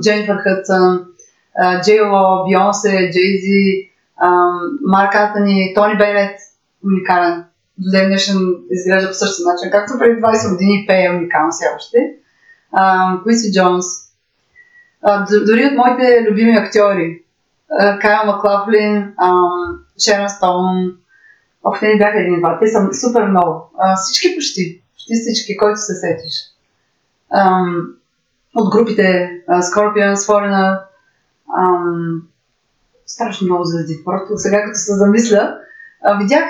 Дженнифър Хътсън, Джей Ло, Бионсе, Джейзи, Марк Антони, Тони Бенет, уникален. До ден днешен изглежда по същия начин, както преди 20 години пее уникално все още. Куиси Джонс. Дори от моите любими актьори. Кайл Маклафлин, Шерон Стоун. Ох, те не бяха един два. Те са супер много. всички почти. Почти всички, който се сетиш от групите Scorpions, Foreigner, страшно много звезди. Просто сега като се замисля, uh, видях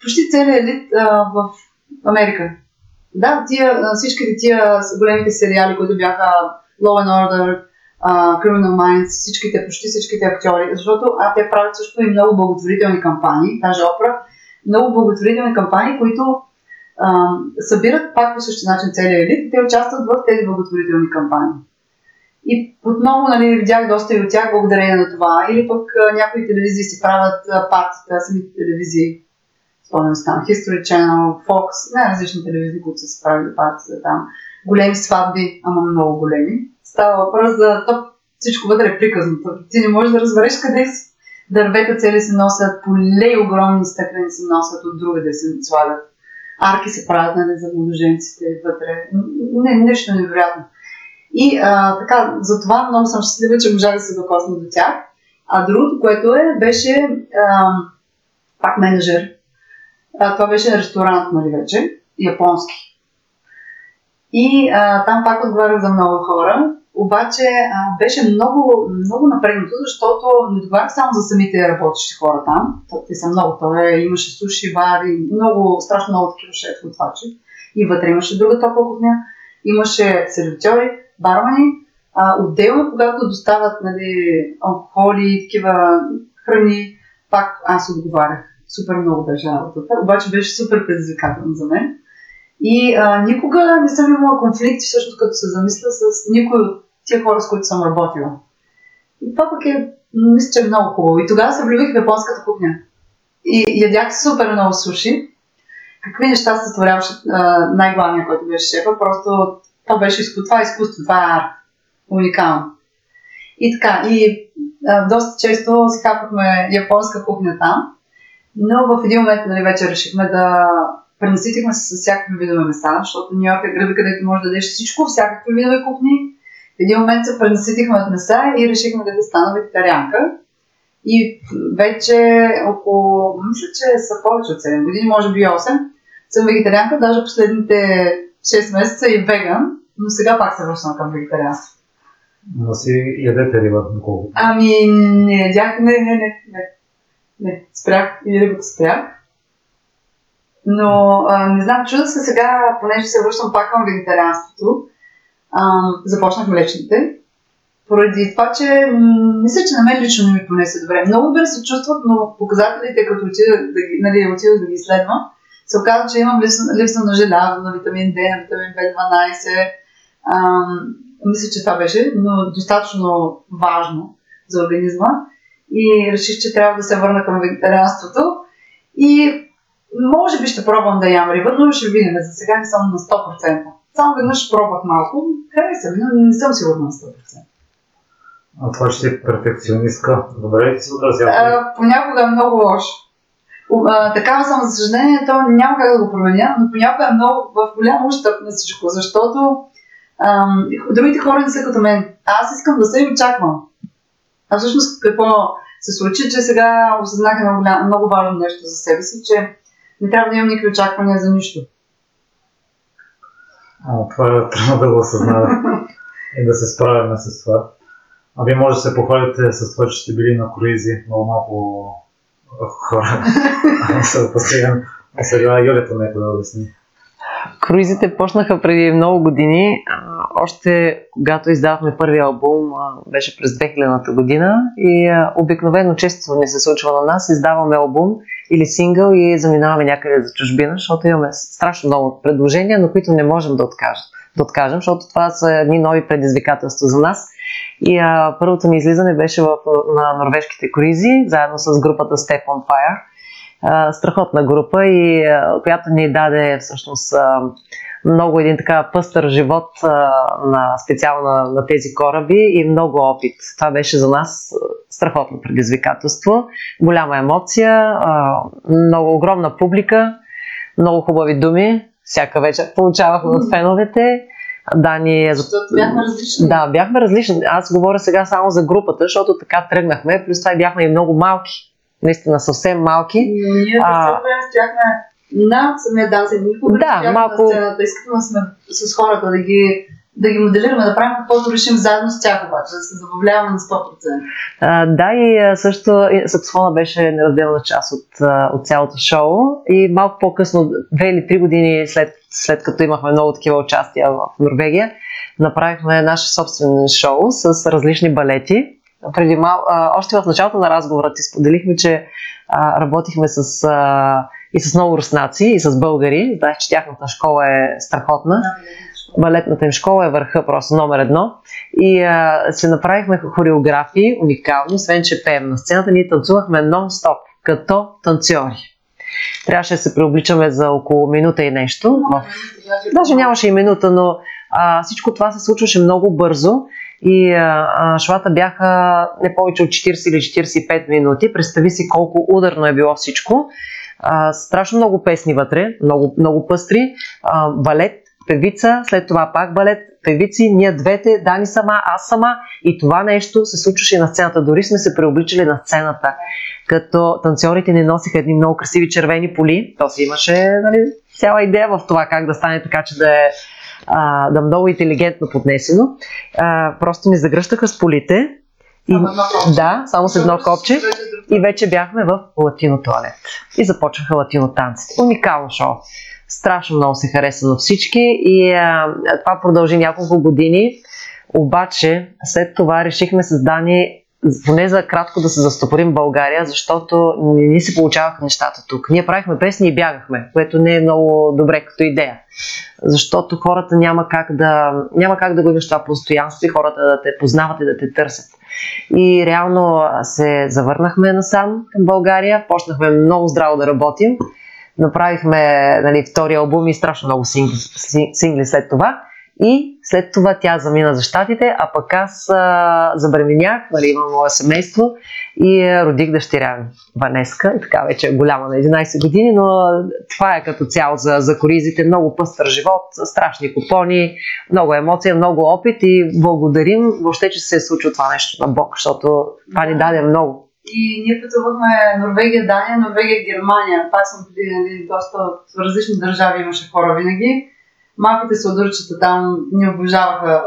почти целият елит uh, в Америка. Да, тия, всичките тия големите сериали, които бяха Law and Order, uh, Criminal Minds, всичките, почти всичките актьори, защото а, те правят също и много благотворителни кампании, даже опра, много благотворителни кампании, които а, събират пак по същия начин целия елит и те участват в тези благотворителни кампании. И отново нали, видях доста и от тях благодарение на това. Или пък някои телевизии си правят партията, самите телевизии. Спомням се там, History Channel, Fox, най-различни телевизии, които са си правили партията там. Големи сватби, ама много големи. Става въпрос за топ, всичко вътре е приказното. Ти не можеш да разбереш къде си. Дървета цели се носят, поле огромни стъклени се носят, от друга да се слагат. Арки се правят нали, за младоженците вътре. Не, нещо невероятно. И а, така, затова много съм щастлива, че можа да се докосна до тях. А другото, което е, беше а, пак менеджер. А, това беше ресторант, нали вече, японски. И а, там пак отговарях за много хора, обаче а, беше много, много напрегнато, защото не отговарях само за самите работещи хора там. Те са много. Това е, имаше суши, бари, много, страшно много такива шеф готвачи. И вътре имаше друга топла кухня. Имаше сервитьори, бармани. А, отделно, когато доставят нали, алкохоли, такива храни, пак аз отговарях. Супер много работата. Обаче беше супер предизвикателно за мен. И а, никога не съм имала конфликти, всъщност като се замисля с никой от тия хора, с които съм работила. И това пък е, мисля, че е много хубаво. И тогава се влюбих в японската кухня. И ядях супер много суши. Какви неща се сътворяваше най-главният, който беше шефа. Просто това беше изкуство, това е изкуство, това е арт. Уникално. И така, и а, доста често си хапахме японска кухня там, но в един момент нали, вече решихме да пренаситихме се с всякакви видове места, защото Нью Йорк е град, където може да дадеш всичко, всякакви видове кухни. В един момент се пренаситихме от места и решихме да стана вегетарианка. И вече около, мисля, че са повече от 7 години, може би 8, съм вегетарианка, даже последните 6 месеца и веган, но сега пак се връщам към вегетарианство. Но си ядете риба колко? Ами, не ядях, не, не, не, не, не, спрях и рибата спрях. Но а, не знам, чуда се сега, понеже се връщам пак към вегетарианството, а, започнах млечните. Поради това, че м- мисля, че на мен лично не ми понесе добре. Много добре се чувстват, но показателите, като отида да ги, нали, отида да ги изследвам, се оказва, че имам липса, липса на желязо, на витамин D, на витамин B12. А, мисля, че това беше, но достатъчно важно за организма. И реших, че трябва да се върна към вегетарианството. И може би ще пробвам да ям риба, но ще видим. За сега не съм на 100%. Само веднъж пробвах малко. Хареса ми, но не съм сигурна на 100%. А това, че си перфекционистка, добре ли се отразява? Понякога е много лошо. Такава съм, за съжаление, то няма как да го променя, но понякога е много в голям ущърп на всичко, защото ам, другите хора не са като мен. Аз искам да се и очаквам. А всъщност какво се случи, че сега осъзнах много, много важно нещо за себе си, че не трябва да имам никакви очаквания за нищо. А, това е трудно да го осъзнава и да се справяме с това. А вие може да се похвалите с това, че сте били на круизи. Много малко хора постоянно. Сега Юлята нека да обясни. Круизите почнаха преди много години. Още когато издавахме първия албум, беше през 2000-та година и обикновено често не се случва на нас. Издаваме албум или сингъл и заминаваме някъде за чужбина, защото имаме страшно много предложения, но които не можем да откажем, да откажем защото това са едни нови предизвикателства за нас. И а, първото ни излизане беше в, на норвежките круизи, заедно с групата Step on Fire страхотна група и а, която ни даде всъщност а, много един така пъстър живот а, на специално на, на тези кораби и много опит. Това беше за нас страхотно предизвикателство, голяма емоция, а, много огромна публика, много хубави думи. Всяка вечер получавахме от феновете. Да, ние... Защото бяхме различни. Да, бяхме различни. Аз говоря сега само за групата, защото така тръгнахме. Плюс това бяхме и много малки наистина съвсем малки. Ние а... стояхме на самия данс, никога да, малко... на сцената. Искахме да сме с хората, да ги, да ги моделираме, да правим каквото решим заедно с тях обаче, да се забавляваме на 100%. А, да, и също саксофона беше неразделна част от, от цялото шоу и малко по-късно, две или три години след, след като имахме много такива участия в Норвегия, направихме наше собствено шоу с различни балети. Преди мал, а, още в началото на разговора ти споделихме, че а, работихме с, а, и с много руснаци, и с българи. Знаеш, че тяхната школа е страхотна. Балетната им школа е върха просто номер едно. И а, се направихме хореографии, уникални, освен че пеем на сцената, ние танцувахме нон-стоп, като танцори. Трябваше да се преобличаме за около минута и нещо. В... Даже нямаше и минута, но а, всичко това се случваше много бързо и а, а, швата бяха не повече от 40 или 45 минути. Представи си колко ударно е било всичко. А, страшно много песни вътре, много, много пъстри, а, балет, певица, след това пак балет, певици, ние двете, Дани сама, аз сама и това нещо се случваше на сцената. Дори сме се преобличали на сцената, като танцорите ни носиха едни много красиви червени поли. То си имаше нали, цяла идея в това как да стане така, че да е а, да много интелигентно поднесено. А, просто ми загръщаха с полите. И, да, само с едно копче. И вече бяхме в латино туалет. И започнаха латино танците. Уникално шоу. Страшно много се хареса на всички и а, това продължи няколко години. Обаче след това решихме с Дани поне за кратко да се застопорим България, защото не ни се получаваха нещата тук. Ние правихме песни и бягахме, което не е много добре като идея. Защото хората няма как да, няма как да го имаш това постоянство и хората да те познават и да те търсят. И реално се завърнахме насам към България, почнахме много здраво да работим. Направихме нали, втори албум и страшно много сингли, сингли след това. И след това тя замина за щатите, а пък аз а, забременях, нали, имам мое семейство и а, родих дъщеря ми, Ванеска. И така вече е голяма на 11 години, но това е като цяло за, за коризите. Много пъстър живот, страшни купони, много емоция, много опит и благодарим въобще, че се е случило това нещо на Бог, защото това ни даде много. И ние пътувахме Норвегия, Дания, Норвегия, Германия. Пак съм нали, доста в различни държави имаше хора винаги малките сладурчета там ни обожаваха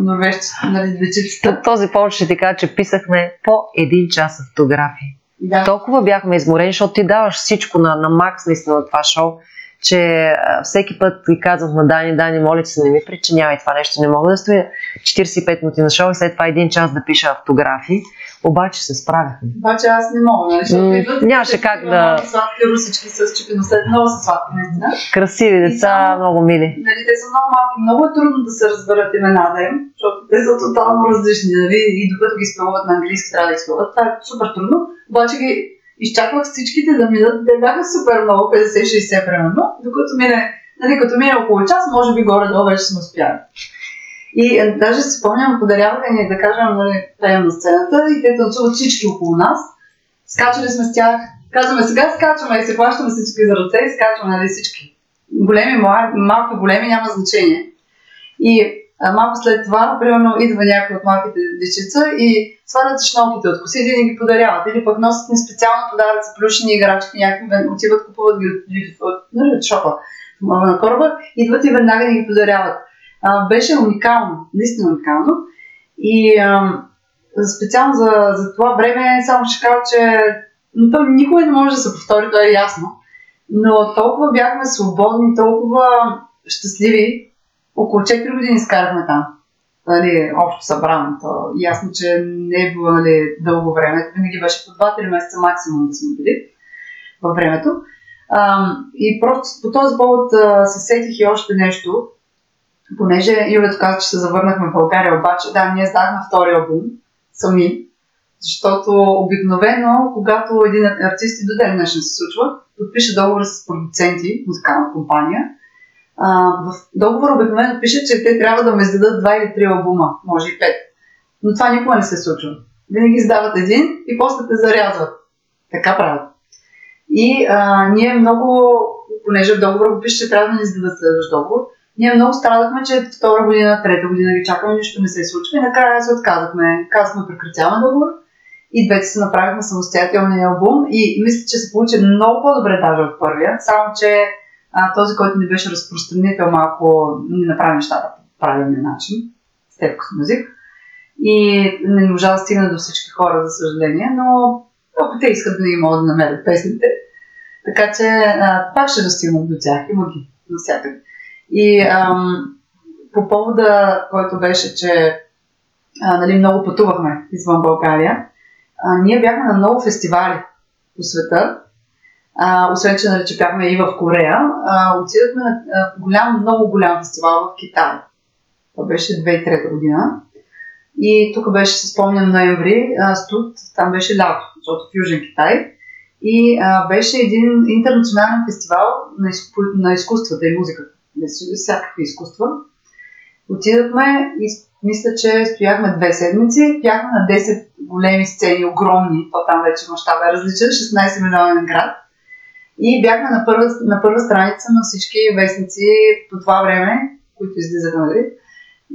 норвежци, нали, дечицата. Този повод ще ти кажа, че писахме по един час фотографии. Да. Толкова бяхме изморени, защото ти даваш всичко на, на макс наистина на това шоу, че всеки път ти казвам на Дани, Дани, моля се, не ми причинявай това нещо, не мога да стоя 45 минути на шоу и след това един час да пиша автографи. Обаче се справяхме. Обаче аз не мога, нали? Защото идват нямаше как да... Сладки русички с след много са сладки, наистина. Красиви деца, само, много мили. Нали, те са много малки, много е трудно да се разберат имената им, защото те са тотално различни, нали? И докато ги спелват на английски, трябва да ги спелват. Това е супер трудно. Обаче ги изчаквах всичките да минат. Те бяха супер много, 50-60 примерно, докато мине, нали, като мине около час, може би горе-долу вече сме успяли. И е, даже си спомням, подаряваха ни, да кажем, нали, на сцената и те танцуват всички около нас. Скачали сме с тях. Казваме, сега скачаме и се плащаме всички за ръце и скачаме нали, всички. Големи, малки, големи, няма значение. И а, малко след това, примерно, идва някой от малките дечица и свалят шнолките от коси и ни ги подаряват. Или пък носят ни специално подаръци, плюшени играчки, някакви отиват, купуват ги от, от, нали, от, от шопа на кораба, идват и веднага ни ги подаряват беше уникално, наистина уникално. И а, специално за, за това време само ще кажа, че но то никога не може да се повтори, то е ясно. Но толкова бяхме свободни, толкова щастливи. Около 4 години изкарахме там. Нали, общо събрано. То ясно, че не е било нали, дълго време. Винаги беше по 2-3 месеца максимум да сме били във времето. А, и просто по този повод а, се сетих и още нещо понеже Юлето каза, че се завърнахме в България, обаче да, ние издахме втори албум сами, защото обикновено, когато един артист и до ден днешен се случва, подпише договор с продуценти, музикална компания, а, в договора обикновено пише, че те трябва да ме издадат два или три албума, може и пет. Но това никога не се случва. Винаги издават един и после те зарязват. Така правят. И а, ние много, понеже в договора пише, че трябва да ни издадат следващ договор, ние много страдахме, че втора година, трета година ги чакаме, нищо не се случва и накрая се отказахме. Казахме прекратяваме договор и двете се направихме самостоятелния албум и мисля, че се получи много по-добре даже от първия, само че а, този, който ни беше разпространител, малко ни направи нещата по правилния начин, Степко с музик. И не можа да стигне до всички хора, за съжаление, но ако те искат да ги могат да намерят песните. Така че а, пак ще достигнат до тях, има ги навсякъде. И ам, по повода, който беше, че а, нали, много пътувахме извън България, а, ние бяхме на много фестивали по света. А, освен, че, нали, бяхме и в Корея, а, отидахме на а, голям, много голям фестивал в Китай. Това беше 2003 година. И тук беше, се спомням, ноември, студ, там беше лято, защото в Южен Китай. И а, беше един интернационален фестивал на, изку... на изкуствата и музиката. Всякакви изкуства. Отидахме и мисля, че стояхме две седмици, бяхме на 10 големи сцени, огромни, то там вече мащаба е различен, 16 милионен град. И бяхме на първа, на първа страница на всички вестници по това време, които излизаха, нали?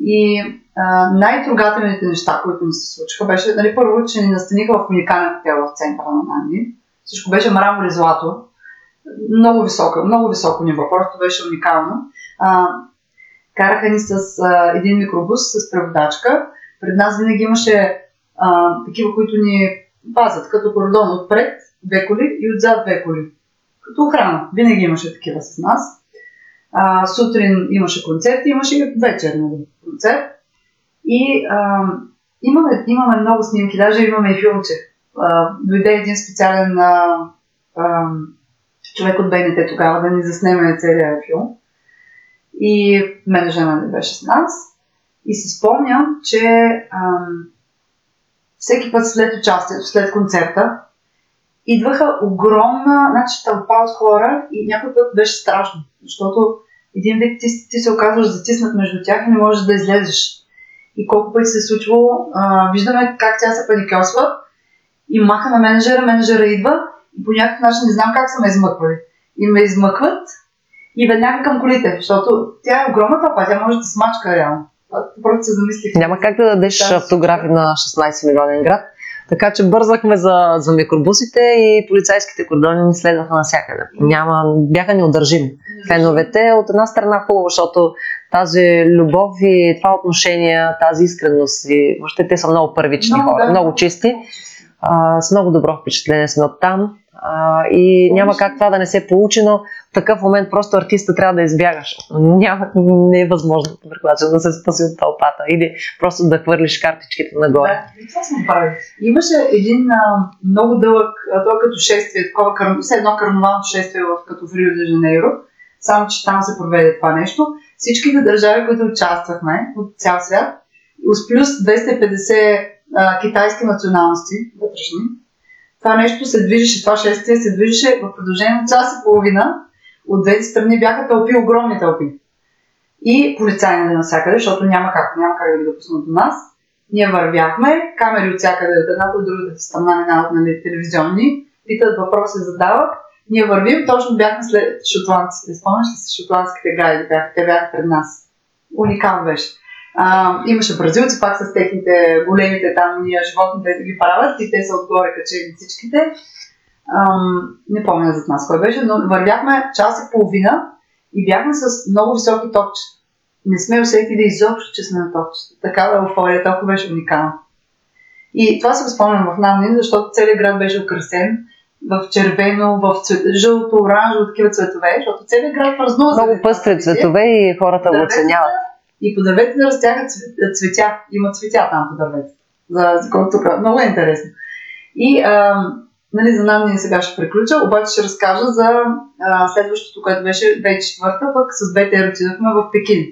И а, най-трогателните неща, които ми се случиха, беше, нали, първо, че ни настаниха в уникален хотел в центъра на Нанди. Всичко беше мрамор и злато. Много високо, много високо ниво, просто беше уникално. А, караха ни с а, един микробус с преводачка. Пред нас винаги имаше а, такива, които ни пазят, като кордон отпред две коли и отзад две коли. Като охрана. Винаги имаше такива с нас. А, сутрин имаше концерт, имаше и вечер нали, концерт. И а, имаме, имаме много снимки, даже имаме и филмче. А, дойде един специален а, а, човек от БНТ тогава да ни заснеме целият филм. И мен жена не беше с нас. И се спомням, че а, всеки път след участието, след концерта, идваха огромна значи, тълпа от хора и някой път беше страшно, защото един вид ти, ти се оказваш затиснат между тях и не можеш да излезеш. И колко пъти се е случвало, а, виждаме как тя се паникосва и маха на менеджера, менеджера идва по някакъв начин не знам как са ме измъквали. И ме измъкват и веднага към колите, защото тя е огромна тълпа, тя може да смачка реално. Просто се замислих. Няма как да дадеш да, автографи на 16 милионен град. Така че бързахме за, за микробусите и полицейските кордони ни следваха навсякъде. Няма, бяха неудържими. Феновете от една страна хубаво, защото тази любов и това отношение, тази искреност и въобще те са много първични много, хора, да. много чисти. А, с много добро впечатление сме от там. А, и няма как това да не се получи, но в такъв момент просто артиста трябва да избягаш. Няма, не е възможно да се спаси от тълпата или просто да хвърлиш картичките нагоре. Да, това сме правили. Имаше един а, много дълъг, а, то като шествие, такова, кър... все едно карнавално шествие в, като в Рио де Жанейро, само че там се проведе това нещо. Всичките държави, които участвахме от цял свят, с плюс 250 а, китайски националности вътрешни, това нещо се движеше, това шествие се движеше в продължение на час и половина. От двете страни бяха тълпи, огромни тълпи. И полицаи нали, навсякъде, защото няма как, няма как да ги допуснат до нас. Ние вървяхме, камери от всякъде, от едната от другата страна минават нали, телевизионни, питат въпроси, задават. Ние вървим, точно бяхме след шотландците. Спомняш ли се шотландските гайди, бяха, те бяха пред нас. Уникално беше. А, имаше бразилци пак с техните големите там ние животните да ги правят и те са отгоре качени всичките. Ам, не помня за нас кой беше, но вървяхме час и половина и бяхме с много високи топчета. Не сме усетили изобщо, че сме на топчета. Такава еуфория, толкова беше уникална. И това се спомням в Нанин, защото целият град беше украсен в червено, в цвет, жълто, оранжево, такива цветове, защото целият град празнува. Много пъстри цветове и хората го оценяват. И по дърветите растяха цветя. Има цветя там по дърветите. За, за тук. Много е интересно. И а, нали, за нам ние сега ще приключа, обаче ще разкажа за а, следващото, което беше 2004 пък с БТР отидохме в Пекин.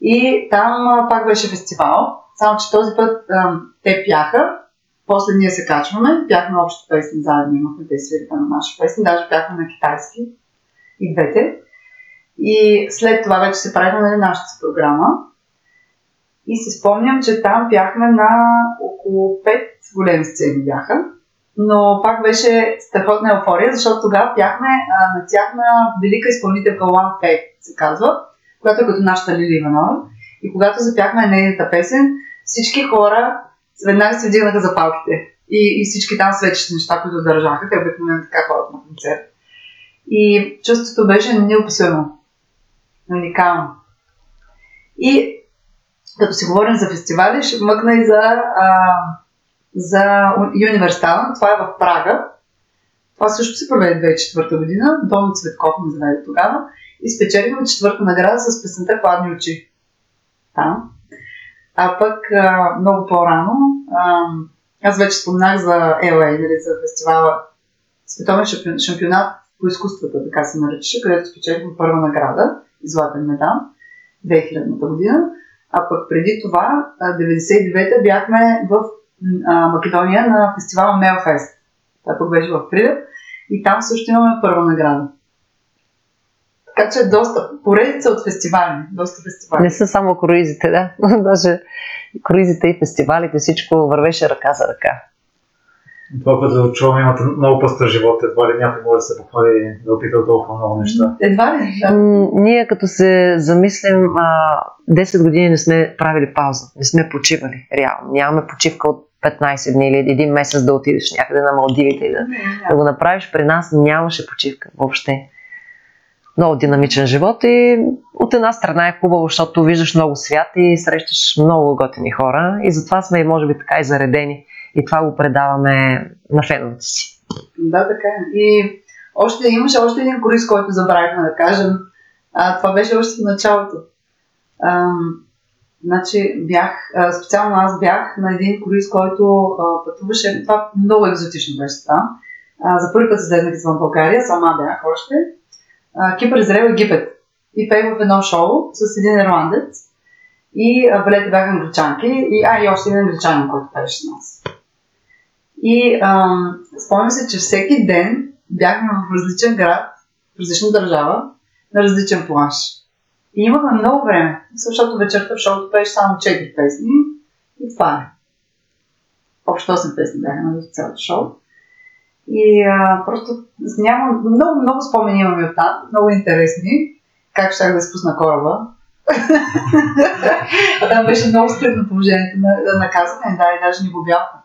И там а, пак беше фестивал, само че този път а, те пяха, после ние се качваме, пяхме общо песни заедно, имахме те свириха на наши песни, даже пяхме на китайски и двете. И след това вече се правихме на нашата програма. И си спомням, че там бяхме на около 5 големи сцени бяха. Но пак беше страхотна еуфория, защото тогава бяхме а, на тяхна велика изпълнителка One Pay, се казва, която е като нашата Лили Иванова. И когато запяхме нейната песен, всички хора веднага се вдигнаха за палките. И, и всички там свечите неща, които държаха. Те обикновено така ходят на концерт. И чувството беше неописуемо уникално. И като си говорим за фестивали, ще мъкна и за, а, за Universal. Това е в Прага. Това също се проведе 2004 година. Дом Цветков ме заведе тогава. и спечелихме четвърта награда с песента Хладни очи. Там. А пък а, много по-рано, а, аз вече споменах за LA, нали, за фестивала Световен шампионат по изкуствата, така се наричаше, където спечелихме първа награда златен медал 2000 година. А пък преди това, 99-та, бяхме в Македония на фестивала Мелфест. Това пък беше в Прилеп. И там също имаме първа награда. Така че доста, поредица от фестивали, доста фестивали. Не са само круизите, да. Даже круизите и фестивалите, всичко вървеше ръка за ръка. Това, което чувам, имате много пъстър живот. Едва ли някой може да се похвали да опита толкова много неща? Едва ли? Да. ние като се замислим, а, 10 години не сме правили пауза, не сме почивали, реално. Нямаме почивка от 15 дни или един месец да отидеш някъде на Малдивите и да, да го направиш. При нас нямаше почивка въобще. Много динамичен живот и от една страна е хубаво, защото виждаш много свят и срещаш много готини хора и затова сме, може би, така и заредени и това го предаваме на феновете си. Да, така. И още, имаше още един круиз, който забравихме да кажем. А, това беше още в началото. А, значи бях, а, специално аз бях на един круиз, който а, пътуваше, това много екзотично беше там. А, за първи път излезнах извън България, сама бях още. А, Кипър, Израел, Египет. И пех в едно шоу с един ирландец. И балете бяха англичанки, и, а, и още един англичанин, който пееше с нас. И спомням се, че всеки ден бяхме в различен град, в различна държава, на различен планш. И имахме много време, защото вечерта в шоуто пееш само 4 песни и това е. Общо 8 песни бяха на цялото шоу. И а, просто няма, много, много спомени имаме от там, много интересни, как ще да спусна кораба. там беше много стръгно положението на, на казане, да, и даже ни го бяхме.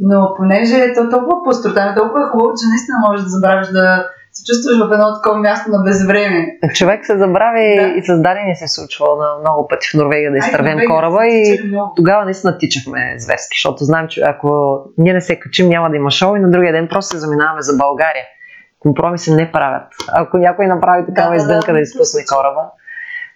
Но понеже е то толкова пустрота, толкова е хубаво, че наистина можеш да забравиш да се чувстваш в едно такова място на безвреме. Човек се забрави да. и създадение се случва на много пъти в Норвегия да изтървем кораба и тогава наистина тичахме зверски, защото знаем, че ако ние не се качим, няма да има шоу и на другия ден просто се заминаваме за България. Компромиси не правят. Ако някой направи такава да, издънка да, да изпусне кораба,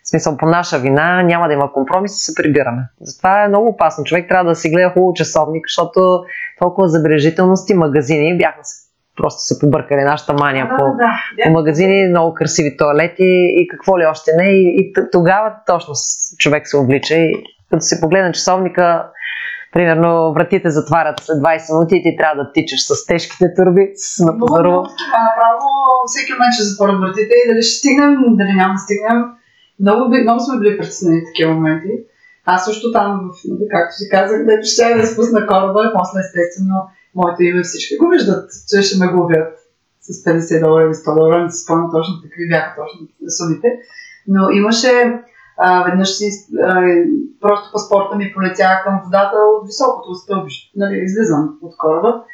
в смисъл, по наша вина няма да има компромис, се прибираме. Затова е много опасно. Човек трябва да си гледа хубаво часовник, защото толкова забележителности, магазини, бяхме просто се побъркали нашата мания да, по, да, по магазини, много красиви туалети и какво ли още не. И, и тогава точно човек се облича и като си погледна часовника, примерно вратите затварят след 20 минути и ти трябва да тичаш с тежките турби, с напазарува. Право, всеки момент ще затворят вратите и дали ще стигнем, дали няма да стигнем. Много, много сме били притеснени в такива моменти. Аз също там, както си казах, дето ще да спусна кораба, после естествено моето име всички го виждат, че ще ме губят с 50 долара или 100 долара, не си спомням точно какви бяха точно сумите. Но имаше а, веднъж си, а, просто паспорта ми полетя към водата от високото стълбище. Нали, излизам от кораба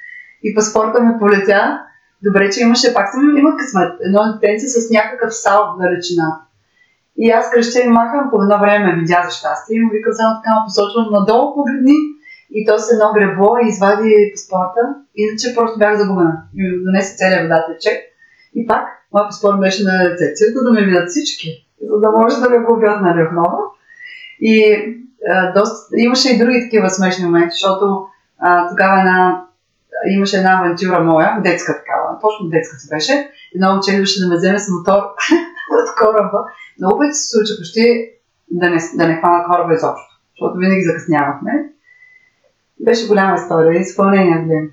и паспорта ми полетя. Добре, че имаше, пак съм имах късмет, едно детенце с някакъв сал в далечината. И аз кръща и махам, по едно време ме видя за щастие и му викам само така, му посочвам надолу погледни и то с едно гребло и извади паспорта, иначе просто бях загубена. И ми донесе целият водата чек. И пак, моят паспорт беше на рецепцията, да ме видят всички, за да може да ме купят нали, отново. И а, доста, имаше и други такива смешни моменти, защото а, тогава една, имаше една авантюра моя, детска такава, точно детска си беше. Едно момче идваше да ме вземе с мотор от кораба много пъти се случва почти да не, да не хвана кораба изобщо, защото винаги закъснявахме. Беше голяма история, изпълнение ден.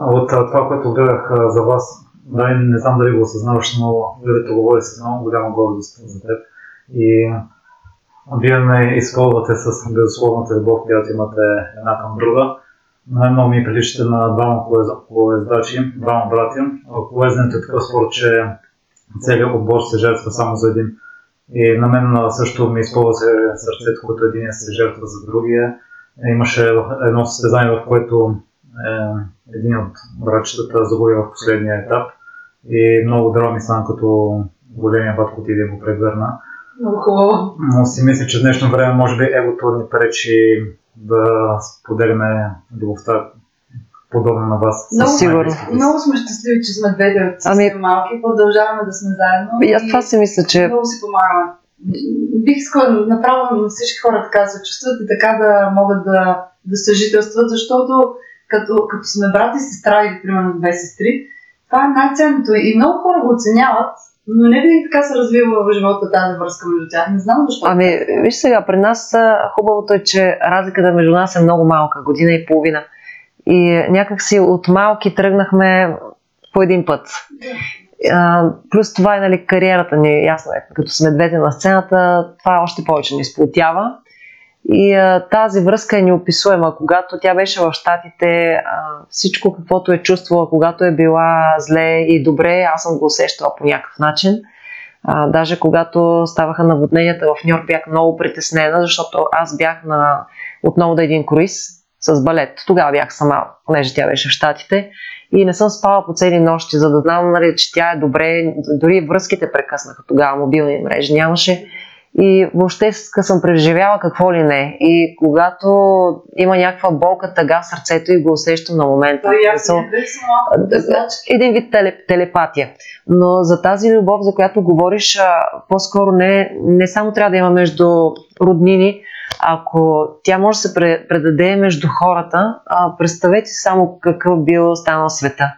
От това, което гледах за вас, да, не знам дали го осъзнаваш, но Вилето говори с много голяма гордост за теб. И вие ме изпълвате с безусловната любов, която имате една към друга. Най-много ми приличате на двама колездачи, двама братя. Колезденето е такъв спорт, че целият отбор се жертва само за един. И на мен също ми изпълва се сърцето, което един се жертва за другия. Имаше едно състезание, в което е, един от братчетата загуби в последния етап и много драма стана като големия батко отиде и го превърна. Много хубаво. Но си мисля, че в днешно време може би егото ни пречи да споделяме любовта подобна на вас. Много, Сигурно. много сме щастливи, че сме двете от Ами- малки, продължаваме да сме заедно. И аз това си мисля, че Много си помагаме. Бих искала направо на всички хора така се чувстват и така да могат да, да съжителстват, защото като, като сме брат и сестра или примерно две сестри, това е най-ценното и много хора го оценяват, но не винаги така се развива в живота тази връзка между тях. Не знам защо. Ами, виж сега, при нас хубавото е, че разликата между нас е много малка, година и половина. И някакси от малки тръгнахме по един път. А, плюс това е нали, кариерата ни, ясно е, като сме двете на сцената, това още повече ни сплотява. И а, тази връзка е неописуема. Когато тя беше в Штатите, а, всичко каквото е чувствала, когато е била зле и добре, аз съм го усещала по някакъв начин. А, даже когато ставаха наводненията в Нью-Йорк, бях много притеснена, защото аз бях на отново да един круиз с балет. Тогава бях сама, понеже тя беше в Штатите. И не съм спала по цели нощи, за да знам, нали, че тя е добре. Дори връзките прекъснаха тогава, мобилни мрежи нямаше. И въобще съм преживяла какво ли не. И когато има някаква болка, тъга в сърцето и го усещам на момента. Да значи. един вид теле, телепатия. Но за тази любов, за която говориш, по-скоро не, не само трябва да има между роднини, ако тя може да се пре- предаде между хората, а, представете само какъв бил станал света.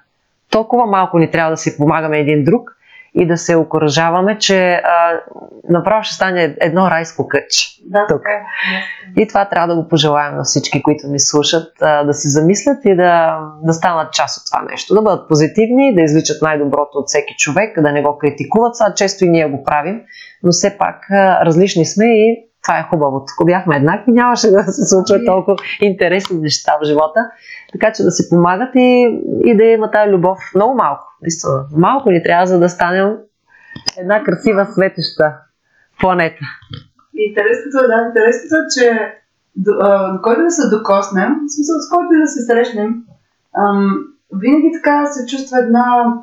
Толкова малко ни трябва да си помагаме един друг и да се окоръжаваме, че а, направо ще стане едно райско кътче. Да, тук. така е. И това трябва да го пожелаем на всички, които ни слушат, а, да се замислят и да, да станат част от това нещо. Да бъдат позитивни, да извличат най-доброто от всеки човек, да не го критикуват. Това често и ние го правим, но все пак а, различни сме и това е хубавото. Ако бяхме еднакви, нямаше да се случват толкова интересни неща в живота. Така че да си помагат и, и да има тази любов много малко. Наистина, малко ни трябва, за да станем една красива светеща планета. Интересното е, да, интересното е, че до, а, до който да се докоснем, в смисъл с който да се срещнем, ам, винаги така се чувства една...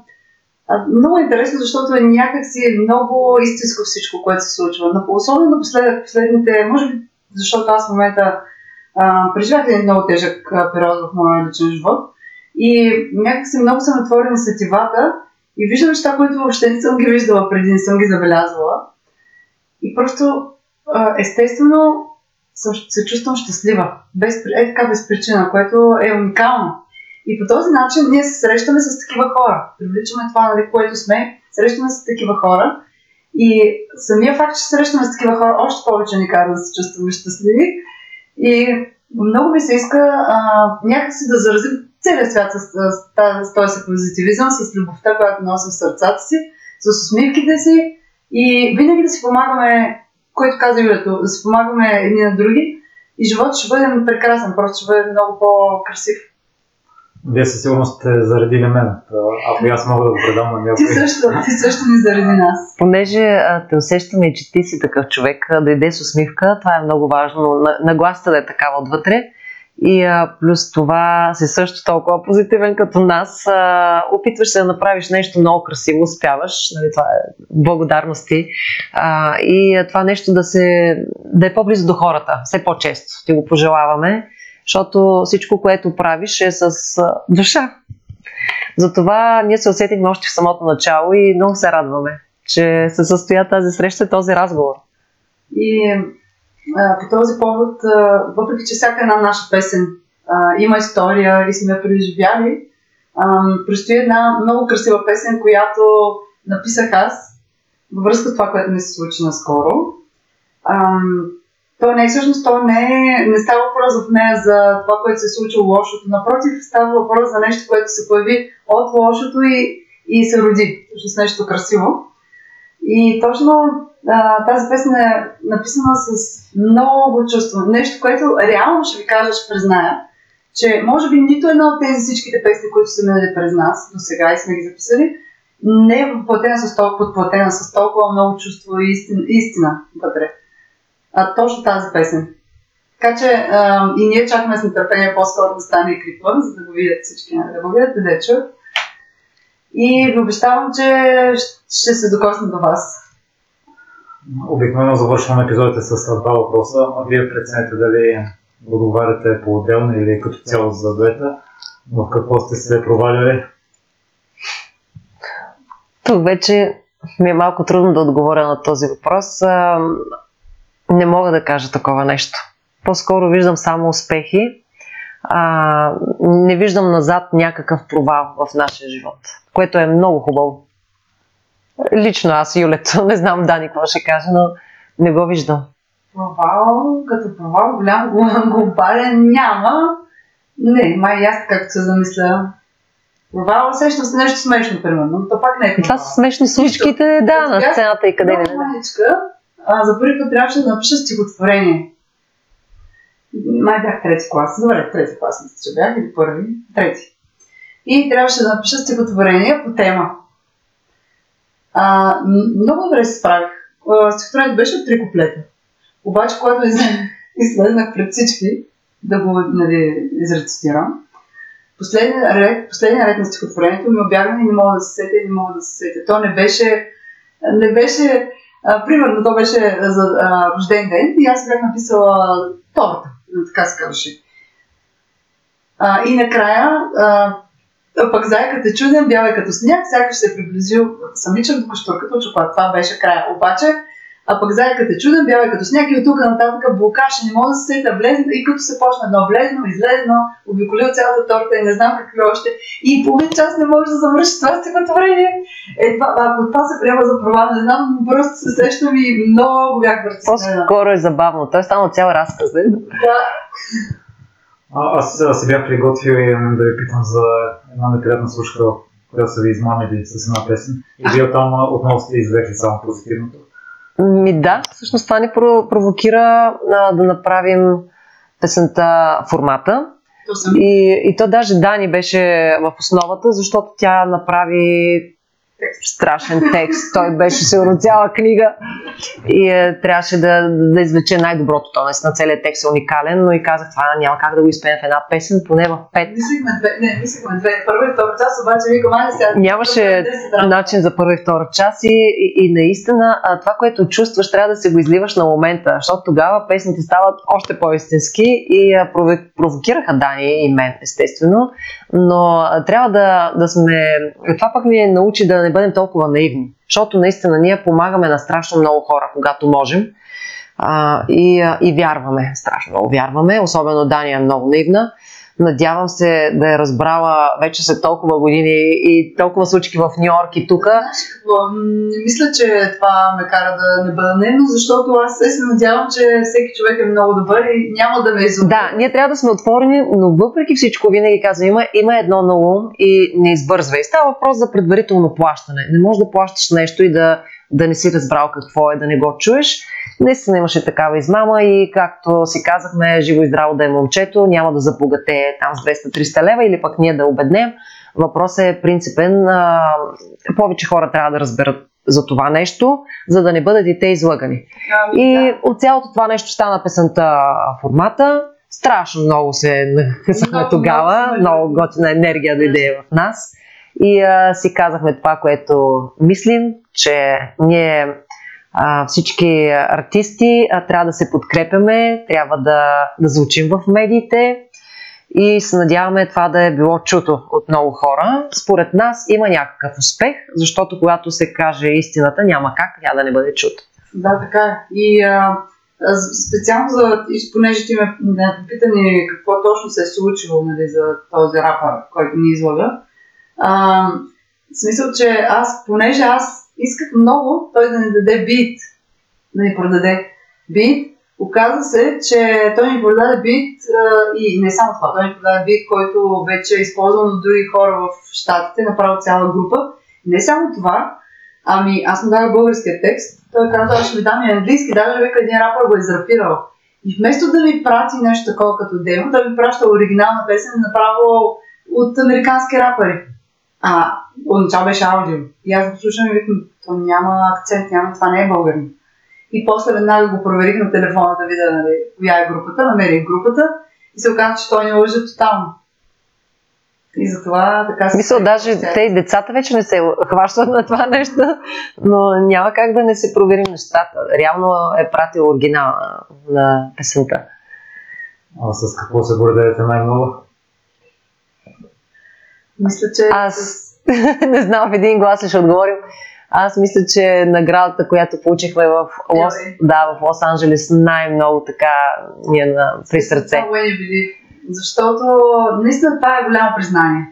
Много интересно, защото е някакси много истинско всичко, което се случва. Но особено напоследък, последните, може би, защото аз в момента преживях един много тежък период в моя личен живот и някакси много съм отворена сетивата и виждам неща, които въобще не съм ги виждала преди, не съм ги забелязвала. И просто естествено се чувствам щастлива. Без, е така без причина, което е уникално. И по този начин ние се срещаме с такива хора. Привличаме това, нали, което сме, срещаме се с такива хора. И самия факт, че срещаме с такива хора, още повече ни кара да се чувстваме щастливи. И много ми се иска а, някакси да заразим целият свят с, с, с, този позитивизъм, с любовта, която носим в сърцата си, с усмивките си и винаги да си помагаме, което каза Юлето, да си помагаме едни на други и животът ще бъде прекрасен, просто ще бъде много по-красив. Вие със сигурност сте заредили мен, ако аз мога да го предам на Ти някой. също, ти също ни заради нас. Понеже а, те усещаме, че ти си такъв човек, да иде с усмивка, това е много важно. На- Нагласата да е такава отвътре. И а, плюс това си също толкова позитивен като нас. А, опитваш се да направиш нещо много красиво, успяваш. Нали, това е благодарности. А, и а, това нещо да, се, да е по-близо до хората, все по-често. Ти го пожелаваме, защото всичко, което правиш е с душа. Затова ние се усетихме още в самото начало и много се радваме, че се състоя тази среща, този разговор. И а, по този повод, а, въпреки че всяка една наша песен а, има история и сме преживяли, а, предстои една много красива песен, която написах аз във връзка с това, което ми се случи наскоро. А, то не е всъщност, то не, не става въпрос в нея за това, което се е случило лошото. Напротив, става въпрос за нещо, което се появи от лошото и, и се роди. Всъщност нещо красиво. И точно а, тази песен е написана с много чувство. Нещо, което реално ще ви кажа, ще призная, че може би нито една от тези всичките песни, които са минали през нас до сега и сме ги записали, не е подплатена с толкова, подплатена с толкова много чувство и истина, истина вътре. А точно тази песен. Така че а, и ние чакаме с нетърпение по-скоро да стане и клипа, за да го видят всички, нали, да го видят, да чуят. И ви обещавам, че ще се докосна до вас. Обикновено завършваме епизодите с два въпроса, а вие преценете дали отговаряте по-отделно или като цяло за двете. В какво сте се проваляли? Тук вече ми е малко трудно да отговоря на този въпрос. Не мога да кажа такова нещо. По-скоро виждам само успехи. А, не виждам назад някакъв провал в нашия живот, което е много хубаво. Лично аз, Юлето, не знам Дани какво ще каже, но не го виждам. Провал, като провал, голям глобален няма. Не, май аз както се замисля. Провал, сещам се нещо смешно, примерно, но то пак не е провал. Това са смешни случките, да, на сцената и къде не. Маличка, а, за първи път трябваше да напиша стихотворение. Май бях трети клас. Добре, трети клас мисля, че бях или първи. Трети. И трябваше да напиша стихотворение по тема. А, много добре се справих. Стихотворението беше от три куплета. Обаче, когато излезнах пред всички, да го нали, изрецитирам, последния ред, последния ред на стихотворението ми обягна и не мога да се сетя, не мога да се сетя. То не беше, не беше а, примерно, то беше за рожден ден и аз бях написала торта, така се казваше. А, и накрая, а, пък зайката е чуден, бял е като сняг, сякаш се е приблизил самичък до от шоколад. Това беше края. Обаче, а пък зайката е чуден, бял е като сняг и от тук нататък блокаж, не мога да се сета, влезна и като се почна едно влезно, излезно, обиколил цялата торта и не знам какви още. И половин час не може да завърши това стихотворение. Е, това, ако това се приема за провал, не знам, просто се сещам и много бях въртена. По-скоро е забавно. Той е станал цял разказ. Да. А, аз се бях приготвил и да ви питам за една неприятна слушка, която са ви измамили с една песен. И вие там отново сте извлекли само позитивното. Ми да, всъщност това ни провокира а, да направим песента формата. И, и то даже Дани беше в основата, защото тя направи страшен текст. Той беше сигурно цяла книга и е, трябваше да, да извлече най-доброто. То на целият текст е уникален, но и казах, това няма как да го изпеем в една песен, поне в пет. Мислихме две, не, мислихме две, първа и втора част, обаче викам, ай сега. Нямаше начин за първа и втора част и, и, и наистина а, това, което чувстваш, трябва да се го изливаш на момента, защото тогава песните стават още по-истински и а, провокираха Дани и мен, естествено, но а, трябва да, да сме... Това пък ми е научи да не бъдем толкова наивни. Защото наистина ние помагаме на страшно много хора, когато можем. А, и, и вярваме, страшно много вярваме. Особено Дания е много наивна. Надявам се да е разбрала вече след толкова години и толкова случки в Нью Йорк и тук. Не мисля, че това ме кара да не бъда наивно, защото аз се надявам, че всеки човек е много добър и няма да ме изобре. Да, ние трябва да сме отворени, но въпреки всичко винаги казвам, има, има едно на ум и не избързвай. Става въпрос за предварително плащане. Не можеш да плащаш нещо и да, да не си разбрал какво е, да не го чуеш. Наистина имаше такава измама и както си казахме, живо и здраво да е момчето, няма да запогате там с 200-300 лева или пък ние да обеднем. Въпросът е принципен. А, повече хора трябва да разберат за това нещо, за да не бъдат и те излъгани. Ами, и да. от цялото това нещо стана песента формата. Страшно много се нахъсахме тогава, много се много готина енергия дойде в нас. И а, си казахме това, което мислим, че ние а, всички артисти а, трябва да се подкрепяме, трябва да, да звучим в медиите и се надяваме това да е било чуто от много хора. Според нас има някакъв успех, защото когато се каже истината, няма как тя да не бъде чута. Да, така е. И а, специално за, понеже ти ме ме попита ни какво точно се е случило нали, за този рапър, който ни излага. А, в смисъл, че аз, понеже аз исках много той да ни даде бит, да ни продаде бит, оказа се, че той ни продаде бит и не само това, той ни продаде бит, който вече е използван от други хора в Штатите, направо цяла група. Не само това, ами аз му дадох българския текст, той каза, ще ми дам и английски, даже века един рапър го е израпирал. И вместо да ми прати нещо такова като демо, той ми праща оригинална песен, направо от американски рапъри. А, отначало беше аудио. И аз го слушам и викам, то няма акцент, няма, това не е българин. И после веднага го проверих на телефона да видя нали, коя е групата, намерих групата и се оказа, че той не лъже тотално. И затова така се... Мисля, даже те и децата вече не се хващат на това нещо, но няма как да не се проверим нещата. Реално е пратил оригинал на песента. А с какво се гордеете най-много? Мисля, че... Аз не знам в един глас ли ще отговорим. Аз мисля, че наградата, която получихме в Лос, да, в Лос Анджелес, най-много така ни е на, при сърце. Защото наистина това е голямо признание.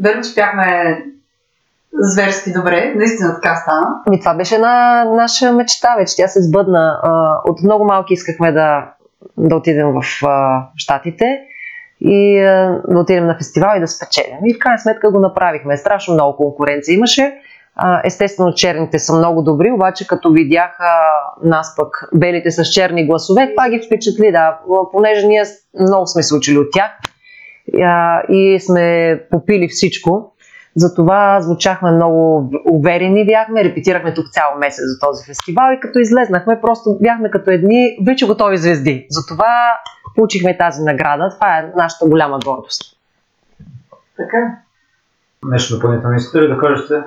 Верно, че бяхме зверски добре, наистина така стана. И това беше на наша мечта вече, тя се сбъдна. От много малки искахме да, да отидем в Штатите и да отидем на фестивал и да спечелим. И в крайна сметка го направихме. Страшно много конкуренция имаше. Естествено, черните са много добри, обаче като видяха нас пък белите с черни гласове, това ги впечатли, да, понеже ние много сме се учили от тях и сме попили всичко. Затова звучахме много уверени бяхме, репетирахме тук цял месец за този фестивал и като излезнахме, просто бяхме като едни вече готови звезди. Затова получихме тази награда. Това е нашата голяма гордост. Така. Нещо допълнително искате ли да кажете?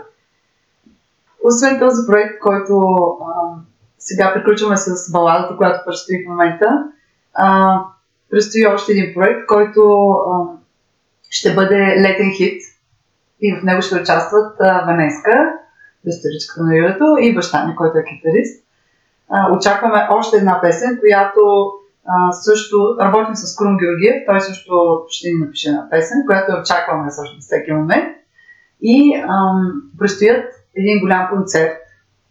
Освен този проект, който а, сега приключваме с баладата, която предстои в момента, а, предстои още един проект, който а, ще бъде летен хит и в него ще участват Ванеска, дъщеричката на Юлето и баща ми, който е китарист. Очакваме още една песен, която също работим с Крум Георгиев, той също ще ни напише една песен, която очакваме също всеки момент. И ам, предстоят един голям концерт.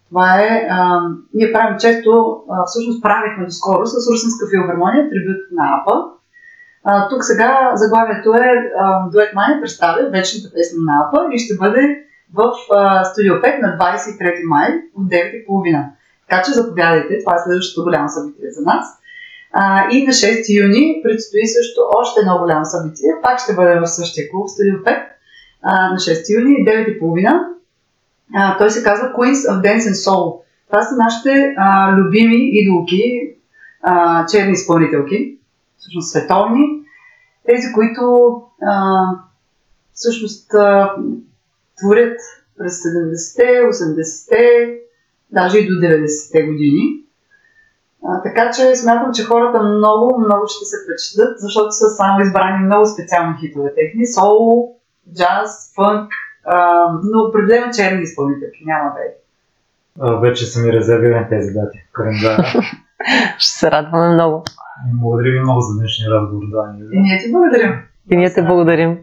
Това е, а, ние правим често, а, всъщност правихме доскоро с Русинска филхармония, трибют на АПА. А, тук сега заглавието е Дует Май представя вечната песен на АПА и ще бъде в Студио 5 на 23 май от 9.30. Така че заповядайте, това е следващото голямо събитие за нас. А, и на 6 юни предстои също още едно голямо събитие. Пак ще бъде в същия клуб, Студио 5, а, на 6 юни, 9.30. А, той се казва Queens of Dance and Soul. Това са нашите а, любими идолки, а, черни изпълнителки, всъщност световни. Тези, които а, всъщност а, творят през 70-те, 80-те, даже и до 90-те години. А, така че смятам, че хората много, много ще се впечатлят, защото са само избрани много специални хитове техни. Сол, джаз, фънк, а, но определено черни изпълнителки, няма да е. Вече са ми резервирани тези дати в календара. Ще се радваме много. Благодаря ви много за днешния разговор, Дани. И ние ти благодарим. И ние те благодарим.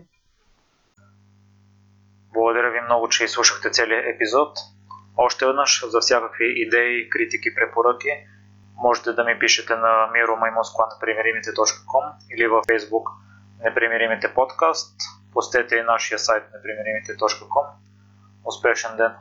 Благодаря ви много, че изслушахте целият епизод. Още веднъж за всякакви идеи, критики, препоръки можете да ми пишете на miromaimuskwa на примеримите.com или във Facebook Непримиримите подкаст. Постете и нашия сайт непримиримите.com. Успешен ден!